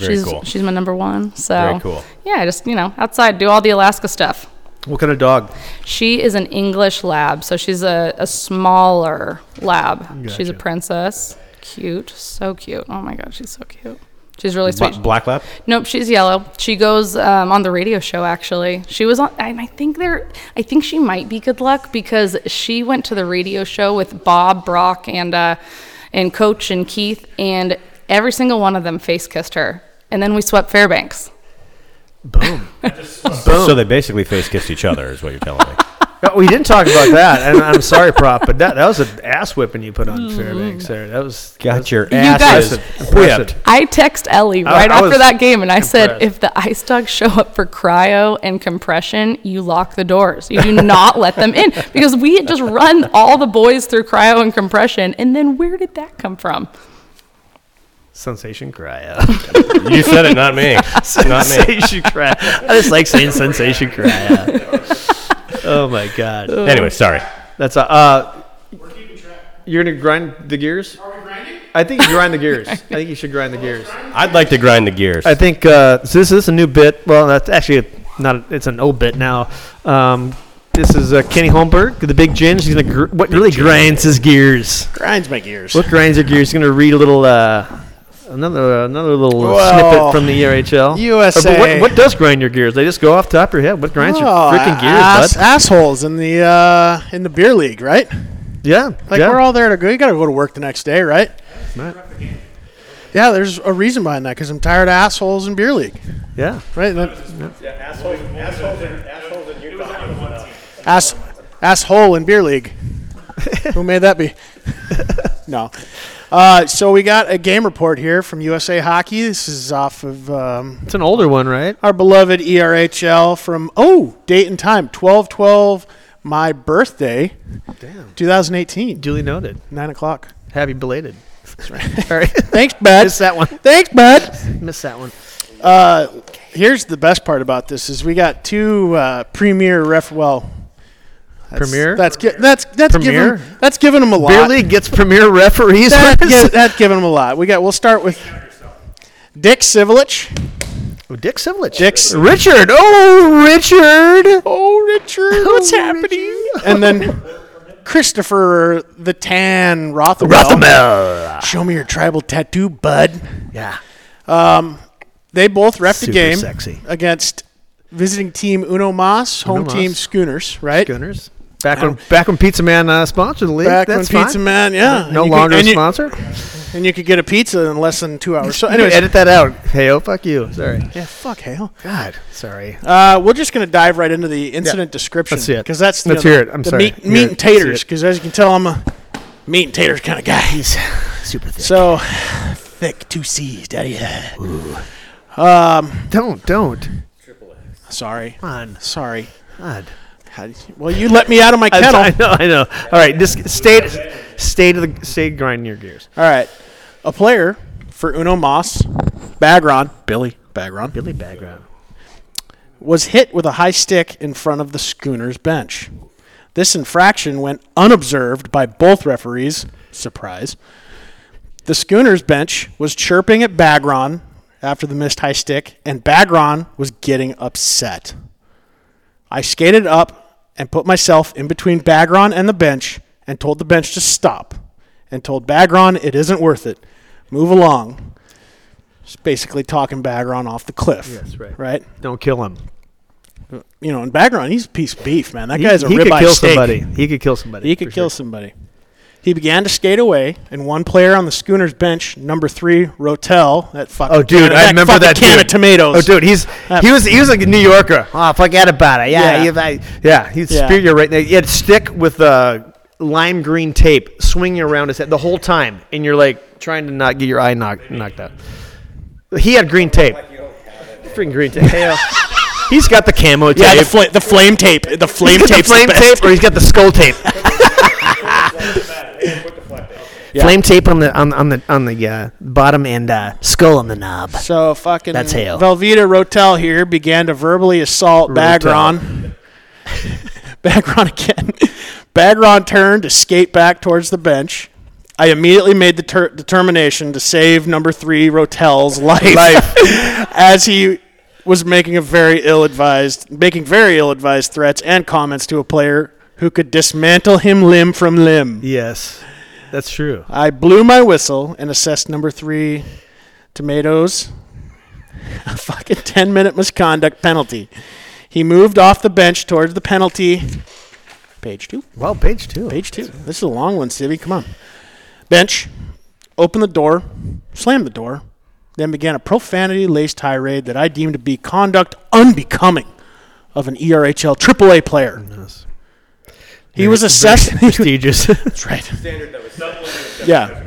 Very she's cool. she's my number one. So Very cool. Yeah, just you know outside, do all the Alaska stuff. what kind of dog? She is an English lab, so she's a, a smaller lab. She's a princess. Cute, so cute. Oh my god, she's so cute. She's really sweet. Black lab. Nope, she's yellow. She goes um, on the radio show. Actually, she was on. And I think they're. I think she might be good luck because she went to the radio show with Bob Brock and uh, and Coach and Keith, and every single one of them face kissed her. And then we swept Fairbanks. Boom. So they basically face kissed each other, is what you're telling me. We didn't talk about that, and I'm sorry, prop, but that that was an ass whipping you put on mm. Fairbanks there. That was Got your guys- asses Impressive. whipped. I text Ellie right I after was that game, and I said, if the ice dogs show up for cryo and compression, you lock the doors. You do not let them in because we had just run all the boys through cryo and compression, and then where did that come from? Sensation cry. You said it, not me. not me. sensation cry. I just like saying sensation cry. oh my god. Anyway, sorry. That's uh. uh you're gonna grind the gears? Are we grinding? I think you grind the gears. I think you should grind the gears. I'd like to grind the gears. I think uh, so. This is a new bit. Well, that's actually a, not. A, it's an old bit now. Um, this is uh, Kenny Holmberg, the big ginge. He's gonna gr- what really grinds his gears. Grinds my gears. What grinds your gears? He's gonna read a little. Uh, Another another little Well, snippet from the ERHL. USA. Or, but what, what does grind your gears? They just go off the top of your head. What grinds your Oh, freaking gears, ass, bud? assholes in the uh, in the beer league, right? Yeah, Like yeah. we're all there to go. You got to go to work the next day, right? Right. Yeah, there's a reason behind that because I'm tired of assholes in beer league. Yeah. Right? assholes in That- Ass, asshole in beer league. Who made that be? no. Uh, so we got a game report here from USA Hockey. This is off of um, It's an older one, right? our beloved ERHL from oh date and time 12-12 my birthday Damn. 2018 Duly noted. nine o'clock. Happy belated. All right. Thanks, bud. Missed that one. Thanks, bud. Missed that one. Uh, here's the best part about this is we got two uh, premier ref. Well, that's, Premier? That's gi- that's that's Premier? giving that's giving them a lot. Beer League gets premier referees. That, What is gi- that's giving them a lot. We got. We'll start with Dick Sivilich. Oh, Dick Sivilich. Dick's- Richard. Oh, Richard. Oh, Richard, what's Oh, happening? And then Christopher the Tan Rothwell. Rothamel. Show me your tribal tattoo, bud. Yeah. Um, They both ref the Super game sexy. against visiting team Uno Mas, home Uno team Mas. Schooners, right? Gunners. Back when back when Pizza Man uh, sponsored the league. Back That's when fine. Pizza Man, yeah. No longer could, a sponsor. and you could get a pizza in less than two hours. So, Anyway, edit that out. Hey, oh, fuck you. Sorry. yeah, fuck Hale. God, sorry. Uh, we're just gonna dive right into the incident description Let's see it. because that's Let's know, hear the- it. I'm the sorry. meat, meat and taters because as you can tell, I'm a meat and taters kind of guy. He's super thick. So thick, two C's, daddy. don't, don't. Sorry, Come on. sorry. God. Well, you let me out of my kennel. I know, I know. All right, just stay, stay to the, stay grinding your gears. All right, a player for Uno Mas, Bagron, Billy Bagron, Billy Bagron, was hit with a high stick in front of the schooner's bench. This infraction went unobserved by both referees. Surprise. The schooner's bench was chirping at Bagron after the missed high stick, and Bagron was getting upset. I skated up and put myself in between Bagron and the bench and told the bench to stop and told Bagron it isn't worth it. Move along. Just basically talking Bagron off the cliff. Yes, right. Right? Don't kill him. you know, in background, he's a piece of beef, man. That He, guy's a he could kill steak. somebody. He could kill somebody. He could kill sure. somebody. He began to skate away, and one player on the schooner's bench, number three, Rotel, that fucking Oh, dude, can, I remember fucking that can dude. of tomatoes. Oh, dude, he's he was he was like a New Yorker. Oh, forget about it. Yeah, Yeah. yeah, I, yeah. He'd Yeah. spear you right there. He had stick with uh, lime green tape swinging around his head the whole time, and you're like trying to not get your eye knocked knocked out. He had green tape. Freaking green tape. He's got the camo tape. Yeah, the, fl- the flame tape. The flame he's got tape. the flame tape, or he's got the skull tape. Yeah. Flame tape on the on, on the on the uh, bottom and uh, skull on the knob. So fucking That's Hale. Velveeta Rotel here began to verbally assault. Bagron. Bagron again. Bagron turned to skate back towards the bench. I immediately made the ter- determination to save number three Rotel's life, as he was making a very ill-advised, making very ill-advised threats and comments to a player who could dismantle him limb from limb. Yes, that's true. I blew my whistle and assessed number three tomatoes a fucking 10 minute misconduct penalty. He moved off the bench towards the penalty. Page two. Well, page two. Page two. This is a long one, Civvy. Come on. Bench. Opened the door. Slammed the door. Then began a profanity laced tirade that I deemed to be conduct unbecoming of an ERHL AAA player. Yes. He was assessed. Prestigious. That's right. Yeah.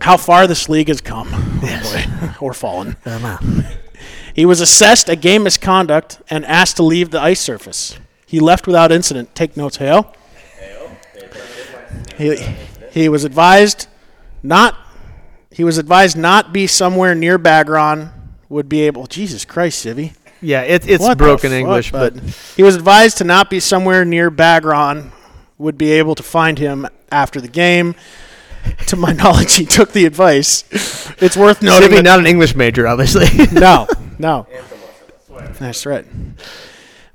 How far this league has come. Oh boy. or fallen. He was assessed a game misconduct and asked to leave the ice surface. He left without incident. Take notes, Hale. He, he was advised not he was advised not be somewhere near Bagron would be able Jesus Christ, Civvy. yeah, it, it's What broken fuck, English, but bud? he was advised to not be somewhere near Bagron, would be able to find him after the game. To my knowledge, he took the advice. It's worth noting. Maybe that- not an English major, obviously. no, no. That's right.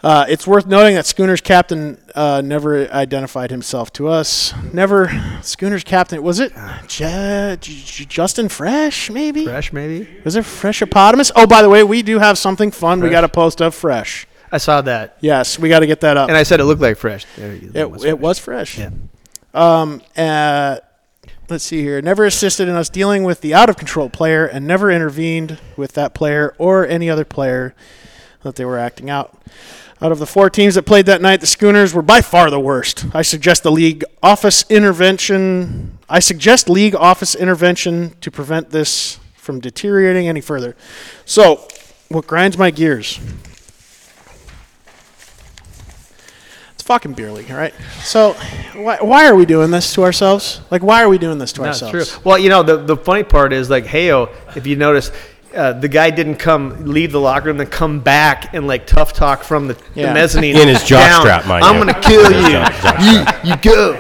Uh, it's worth noting that Schooner's captain uh, never identified himself to us. Never. Schooner's captain was it J- J- Justin Fresh? Maybe Fresh, maybe. was it Freshopotamus? Oh, by the way, we do have something fun. We got a post of Fresh. I saw that, Yes, we got to get that up. and I said it looked like fresh. There you go. It, it was fresh. Yeah. Um, uh, let's see here. Never assisted in us dealing with the out of control player and never intervened with that player or any other player that they were acting out. Out of the four teams that played that night, the Schooners were by far the worst. I suggest the league office intervention. I suggest league office intervention to prevent this from deteriorating any further. So, what grinds my gears? It's fucking beer league, all right? So, why, why are we doing this to ourselves? Like, why are we doing this to That's ourselves? true. Well, you know, the, the funny part is like, Heyo, if you notice, uh, the guy didn't come leave the locker room, then come back and like tough talk from the, Yeah. the mezzanine In his down. jockstrap, mind I'm you. gonna kill you. jock- you. You go.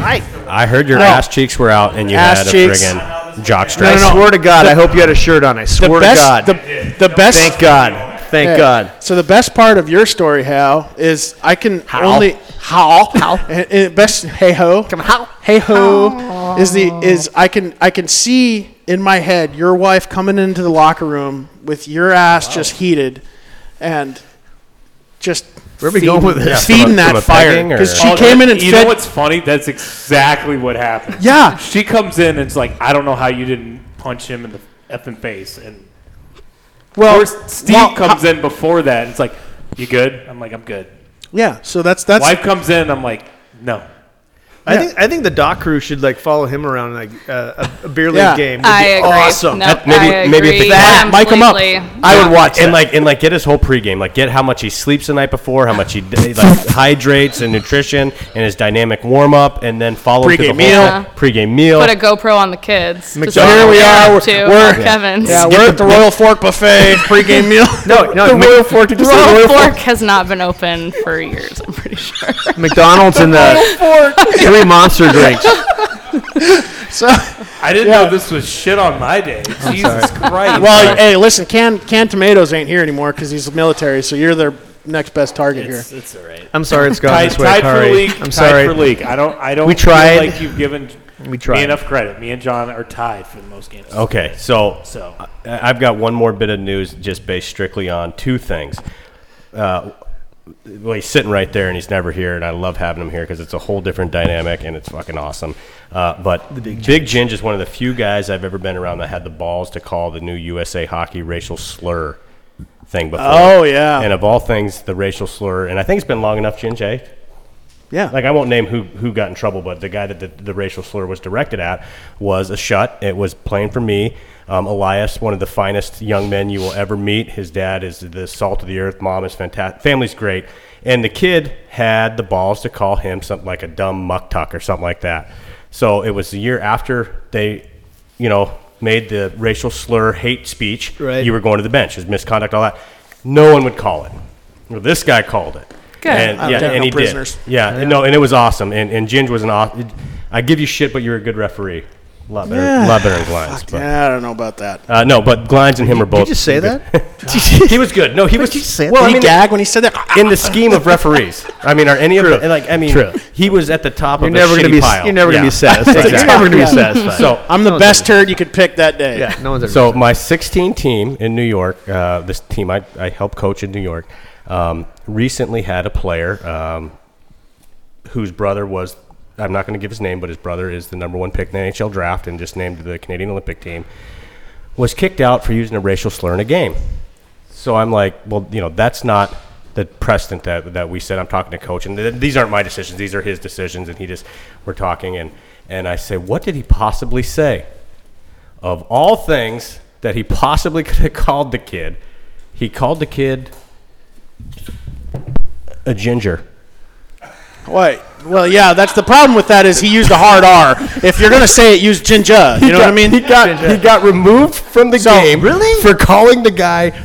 Right. I heard your No. ass cheeks were out and you Ass had a cheeks. friggin' jock I strap. swear to God, I hope you had a shirt on. I The swear best, to God. The, the best. Thank God. Thank Yeah. God. So the best part of your story, Hal, is I can How? only how how eh, eh, best hey ho come how? hey ho is the is I can I can see in my head your wife coming into the locker room with your ass just heated and just Where are we feeding- going with this? Yeah, feeding from a- that from a fire pegging, or- because she Oh, came in and you fed know what's funny? That's exactly what happened. Yeah. She comes in and it's like, I don't know how you didn't punch him in the effing face. And well course, Steve well, comes in before that. And it's like, you good? I'm like, I'm good. yeah so that's that's Wife comes in. I'm like, no. I think I think the dock crew should like follow him around like uh, a, a beer league Yeah. game. Would I be agree. Awesome. No, That- maybe- I maybe if agree the- That, mic him up. completely. I would watch and that. like and like get his whole pregame, like get how much he sleeps the night before, how much he d- like hydrates and nutrition, and his dynamic warm up, and then follow through the Pregame whole meal. thing. Pregame meal. Put a GoPro on the kids. So here we are, we're- to we're- Mark Evans. yeah we're at the Royal Fork Buffet pregame meal no, no. the Mc- Royal Fork did you say Royal Royal Fork Fork has not been open for years. I'm pretty sure. McDonald's and the three monster drinks. so I didn't Yeah. know this was shit on my day. Jesus Christ. Well, hey, listen, canned canned tomatoes ain't here anymore because he's military. So you're their next best target it's, here. it's all right. I'm sorry, it's gone Tied, this way, tied for Kari. league. I'm tied sorry. for league. I don't. I don't. We feel tried. like you've given We tried. me enough credit. Me and John are tied for the most games. Okay, so So I- I've got one more bit of news just based strictly on two things. Uh, well, he's sitting right there and he's never here, and I love having him here because it's a whole different dynamic and it's fucking awesome. Uh, but Big Ginge is one of the few guys I've ever been around that had the balls to call the new USA Hockey racial slur thing before. Oh yeah, And of all things, the racial slur, and I think it's been long enough, Ginge, eh? Yeah. like I won't name who who got in trouble, but the guy that the, the racial slur was directed at was a shut. It was playing for me. Um, Elias, one of the finest young men you will ever meet. His dad is the salt of the earth. Mom is fantastic. Family's great, and the kid had the balls to call him something like a dumb muck tuck or something like that. So it was the year after they, you know, made the racial slur hate speech. Right. You were going to the bench. His misconduct, all that. No one would call it. Well, this guy called it. Good. And, I'm yeah, and no he prisoners. did. Yeah, no, and it was awesome. And, and Ginge was an awesome. I give you shit, but you're a good referee. A lot better, Yeah. lot better than Glines. Fuck, But, yeah, I don't know about that. uh, no, but Glines and him are both. Did you just say good. that? he was good. No, he was. Did you say well, Did I he mean, gag when he said that? in the scheme of referees, I mean, are any of the like? I mean, True. he was at the top You're of never the gonna shitty be. pile. You're never Yeah. gonna be satisfied. Exactly. You're never gonna be Yeah. satisfied. So I'm the No best ever- turd you could pick that day. yeah, no one's ever. So my 16 team in New York, uh, this team I, I helped coach in New York, um, recently had a player um, whose brother was. I'm not going to give his name, but his brother is the number one pick in the NHL draft and just named the Canadian Olympic team. Was kicked out for using a racial slur in a game. So I'm like, well, you know, that's not the precedent that, that we said. I'm talking to coach, and th- these aren't my decisions; these are his decisions. And he just, we're talking, and and I say, what did he possibly say? Of all things that he possibly could have called the kid, he called the kid a ginger. Wait. Well, yeah, that's the problem with that is he used a hard R. If you're gonna say it, use ginger. You know what I mean? He got he got removed from the So, game really? for calling the guy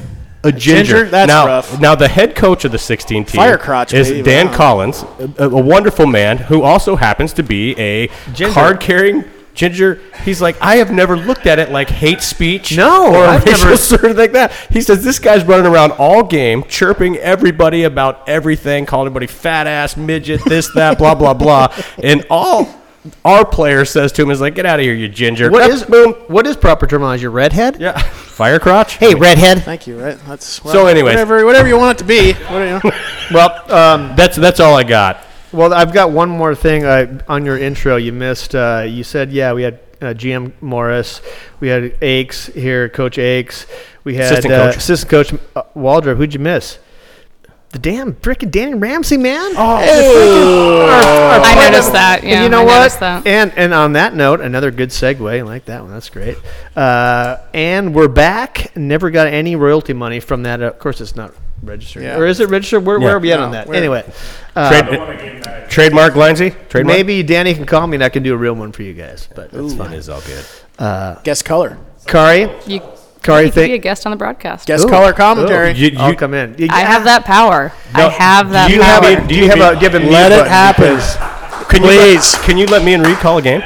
a ginger. ginger? That's now, rough. Now the head coach of the 16 team Fire crotch, is baby, Dan wow. Collins, a, a wonderful man who also happens to be a Ginger. card-carrying ginger. He's like, I have never looked at it like hate speech. No, or I've racial never- slur like that. He says this guy's running around all game, chirping everybody about everything, calling everybody fat ass, midget, this, that, blah, blah, blah, and all. Our player says to him is like, "Get out of here, you ginger!" what Up, is boom? what is proper terminology? Redhead? Yeah, fire crotch. Hey, redhead. Thank you. Right. That's well, So anyways. whatever whatever you want it to be. What, you know. Well, um, That's that's all I got. Well, I've got one more thing uh, on your intro. You missed. Uh, you said, yeah, we had uh, GM Morris, we had Akes here, Coach Akes, we had Assistant uh, coach. assistant coach uh, Waldrop. Who'd you miss? The damn freaking Danny Ramsey, man. Oh, I noticed that. And Yeah, you know I what? that. And and on that note, another good segue. I like that one. That's great. Uh, and we're back. Never got any royalty money from that. Of course, it's not registered. Yeah. Or is it registered? Where, where Yeah. are we at No, on that? where- Anyway, uh, Trade, trademark, Lindsay? Trademark? maybe Danny can call me and I can do a real one for you guys. But that's It fine. is all good. guest color. Kari, You, Kari, you could be a think. guest on the broadcast. Guest Ooh. color commentary. You- I'll you- come in. You- I have that power. I No, have that do you power. have a- Do you have a? Do you have a Let mute it happen. Because- Can you let, can you let me and Reed call a game?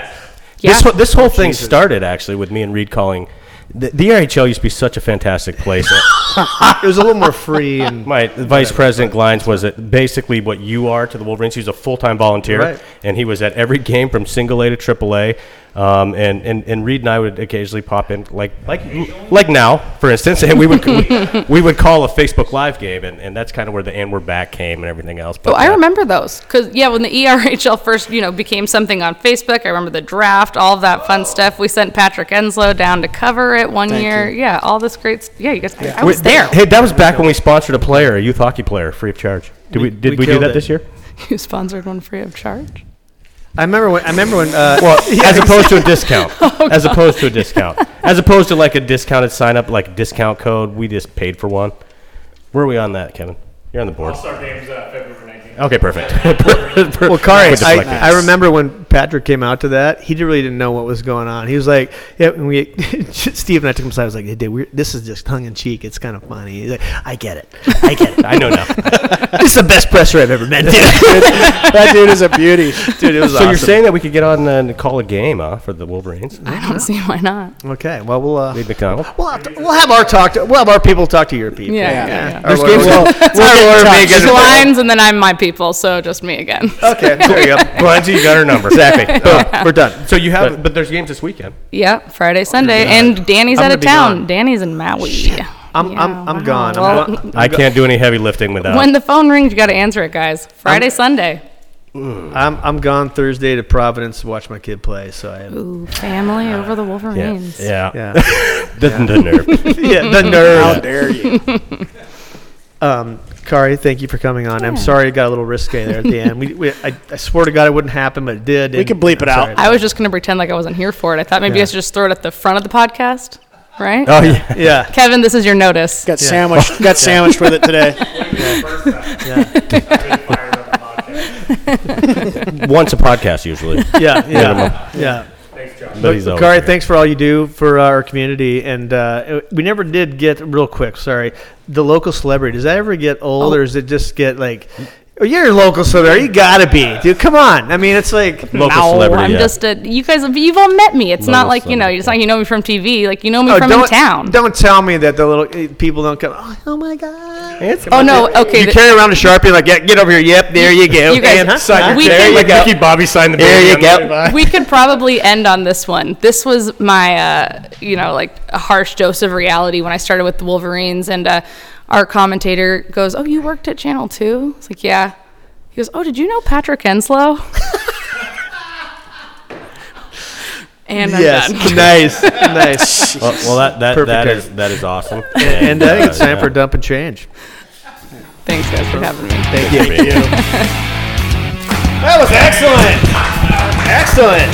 Yeah. This whole- this whole thing started actually with me and Reed calling. The, the RHL used to be such a fantastic place. It was a little more free and My vice president Glines was it basically what you are to the Wolverines. He was a full time volunteer, Right. and he was at every game from single A to triple A. Um, and, and, and Reed and I would occasionally pop in, like like like now, for instance, and we would we, we would call a Facebook Live game, and, and that's kind of where the and we're back came and everything else. But Oh, I uh, remember those because yeah, when the ERHL first you know became something on Facebook, I remember the draft, all of that fun stuff. We sent Patrick Enslow down to cover it one year. Yeah, all this great. St- yeah, you guys. I, I was there. Hey, that was back when we sponsored a player, a youth hockey player, free of charge. Did we, did we we, do that it. this year? You sponsored one free of charge. I remember when I remember when uh, Well, as opposed to a discount. as opposed to a discount. As opposed to like a discounted sign up, like discount code. We just paid for one. Where are we on that, Kevin? You're on the board. Start games uh, February 19th. Okay, perfect. Well, Kari, I. I remember when Patrick came out to that, he really didn't know what was going on. He was like, "Yeah." And we, Steve and I took him aside. I was like, "Hey, dude, we're, this is just tongue in cheek. It's kind of funny." He's like, "I get it. I get it. I know now. this is the best presser I've ever met, dude." that dude is a beauty. dude, it was so awesome. you're saying that we could get on and call a game, huh, for the Wolverines? I don't see why not. okay? Well, we'll uh, Reed McDonald. we'll have, to, we'll have our talk. To, we'll have our people talk to your people. Yeah, Yeah. yeah, yeah. There's games. we'll- We'll, we'll, touch. make There's lines, and then I'm my people, so just me again. Okay, there you go. Glenzie, you got her number. Exactly. Boom. We're done. So you have, but there's games this weekend. Yeah, Friday, Sunday, and Danny's I'm out gonna of be town. gone. Danny's in Maui. I'm Yeah, I'm I'm wow. gone. I'm Well, gone. I can't do any heavy lifting without. When the phone rings, you got to answer it, guys. Friday, Sunday. Mm. I'm I'm gone Thursday to Providence to watch my kid play. So I have, Ooh, family over the yeah, Wolverines. yeah. yeah. the, the nerve. yeah, the nerve. How dare you? Um, Kari, thank you for coming on. I'm sorry it got a little risque there at the end. We, we I, I swear to God it wouldn't happen, but it did. We and can bleep it I'm out. I was just going to pretend like I wasn't here for it. I thought maybe Yeah. I should just throw it at the front of the podcast, right? Oh yeah. yeah. Kevin, this is your notice. Got Yeah. sandwiched. Got sandwiched with it today. Once a podcast usually. Yeah, yeah, yeah. But he's always Kari, here. thanks for all you do for uh, our community. And uh, we never did get real quick. Sorry, the local celebrity. Does that ever get old, Oh. or does it just get like? Oh, you're a local celebrity. You gotta be, dude. Come on. I mean, it's like Local no, celebrity. I'm yeah. just a. You guys, have, you've all met me. It's not like you know. celebrity. It's not you know me from TV. Like you know me Oh, from don't, in town. Don't tell me that the little eh, people don't come. Oh, oh my god! It's oh no. Okay. You the- carry around a sharpie like, yeah, get over here. Yep, there you go. You guys- And, huh? Sign We check. can- like Ricky Bobby signed the There you go. the way by. we could probably end on this one. This was my, uh, you know, like a harsh dose of reality when I started with the Wolverines, and uh, our commentator goes, "Oh, you worked at Channel 2? It's like, yeah. He goes, "Oh, did you know Patrick Enslow?" and yes, nice, nice. Well, well, that that, Perfect that is, that is awesome. and I think it's time for dump and change. Thanks guys for having me. Thank you. Thank you. That was excellent. Excellent.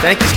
Thank you.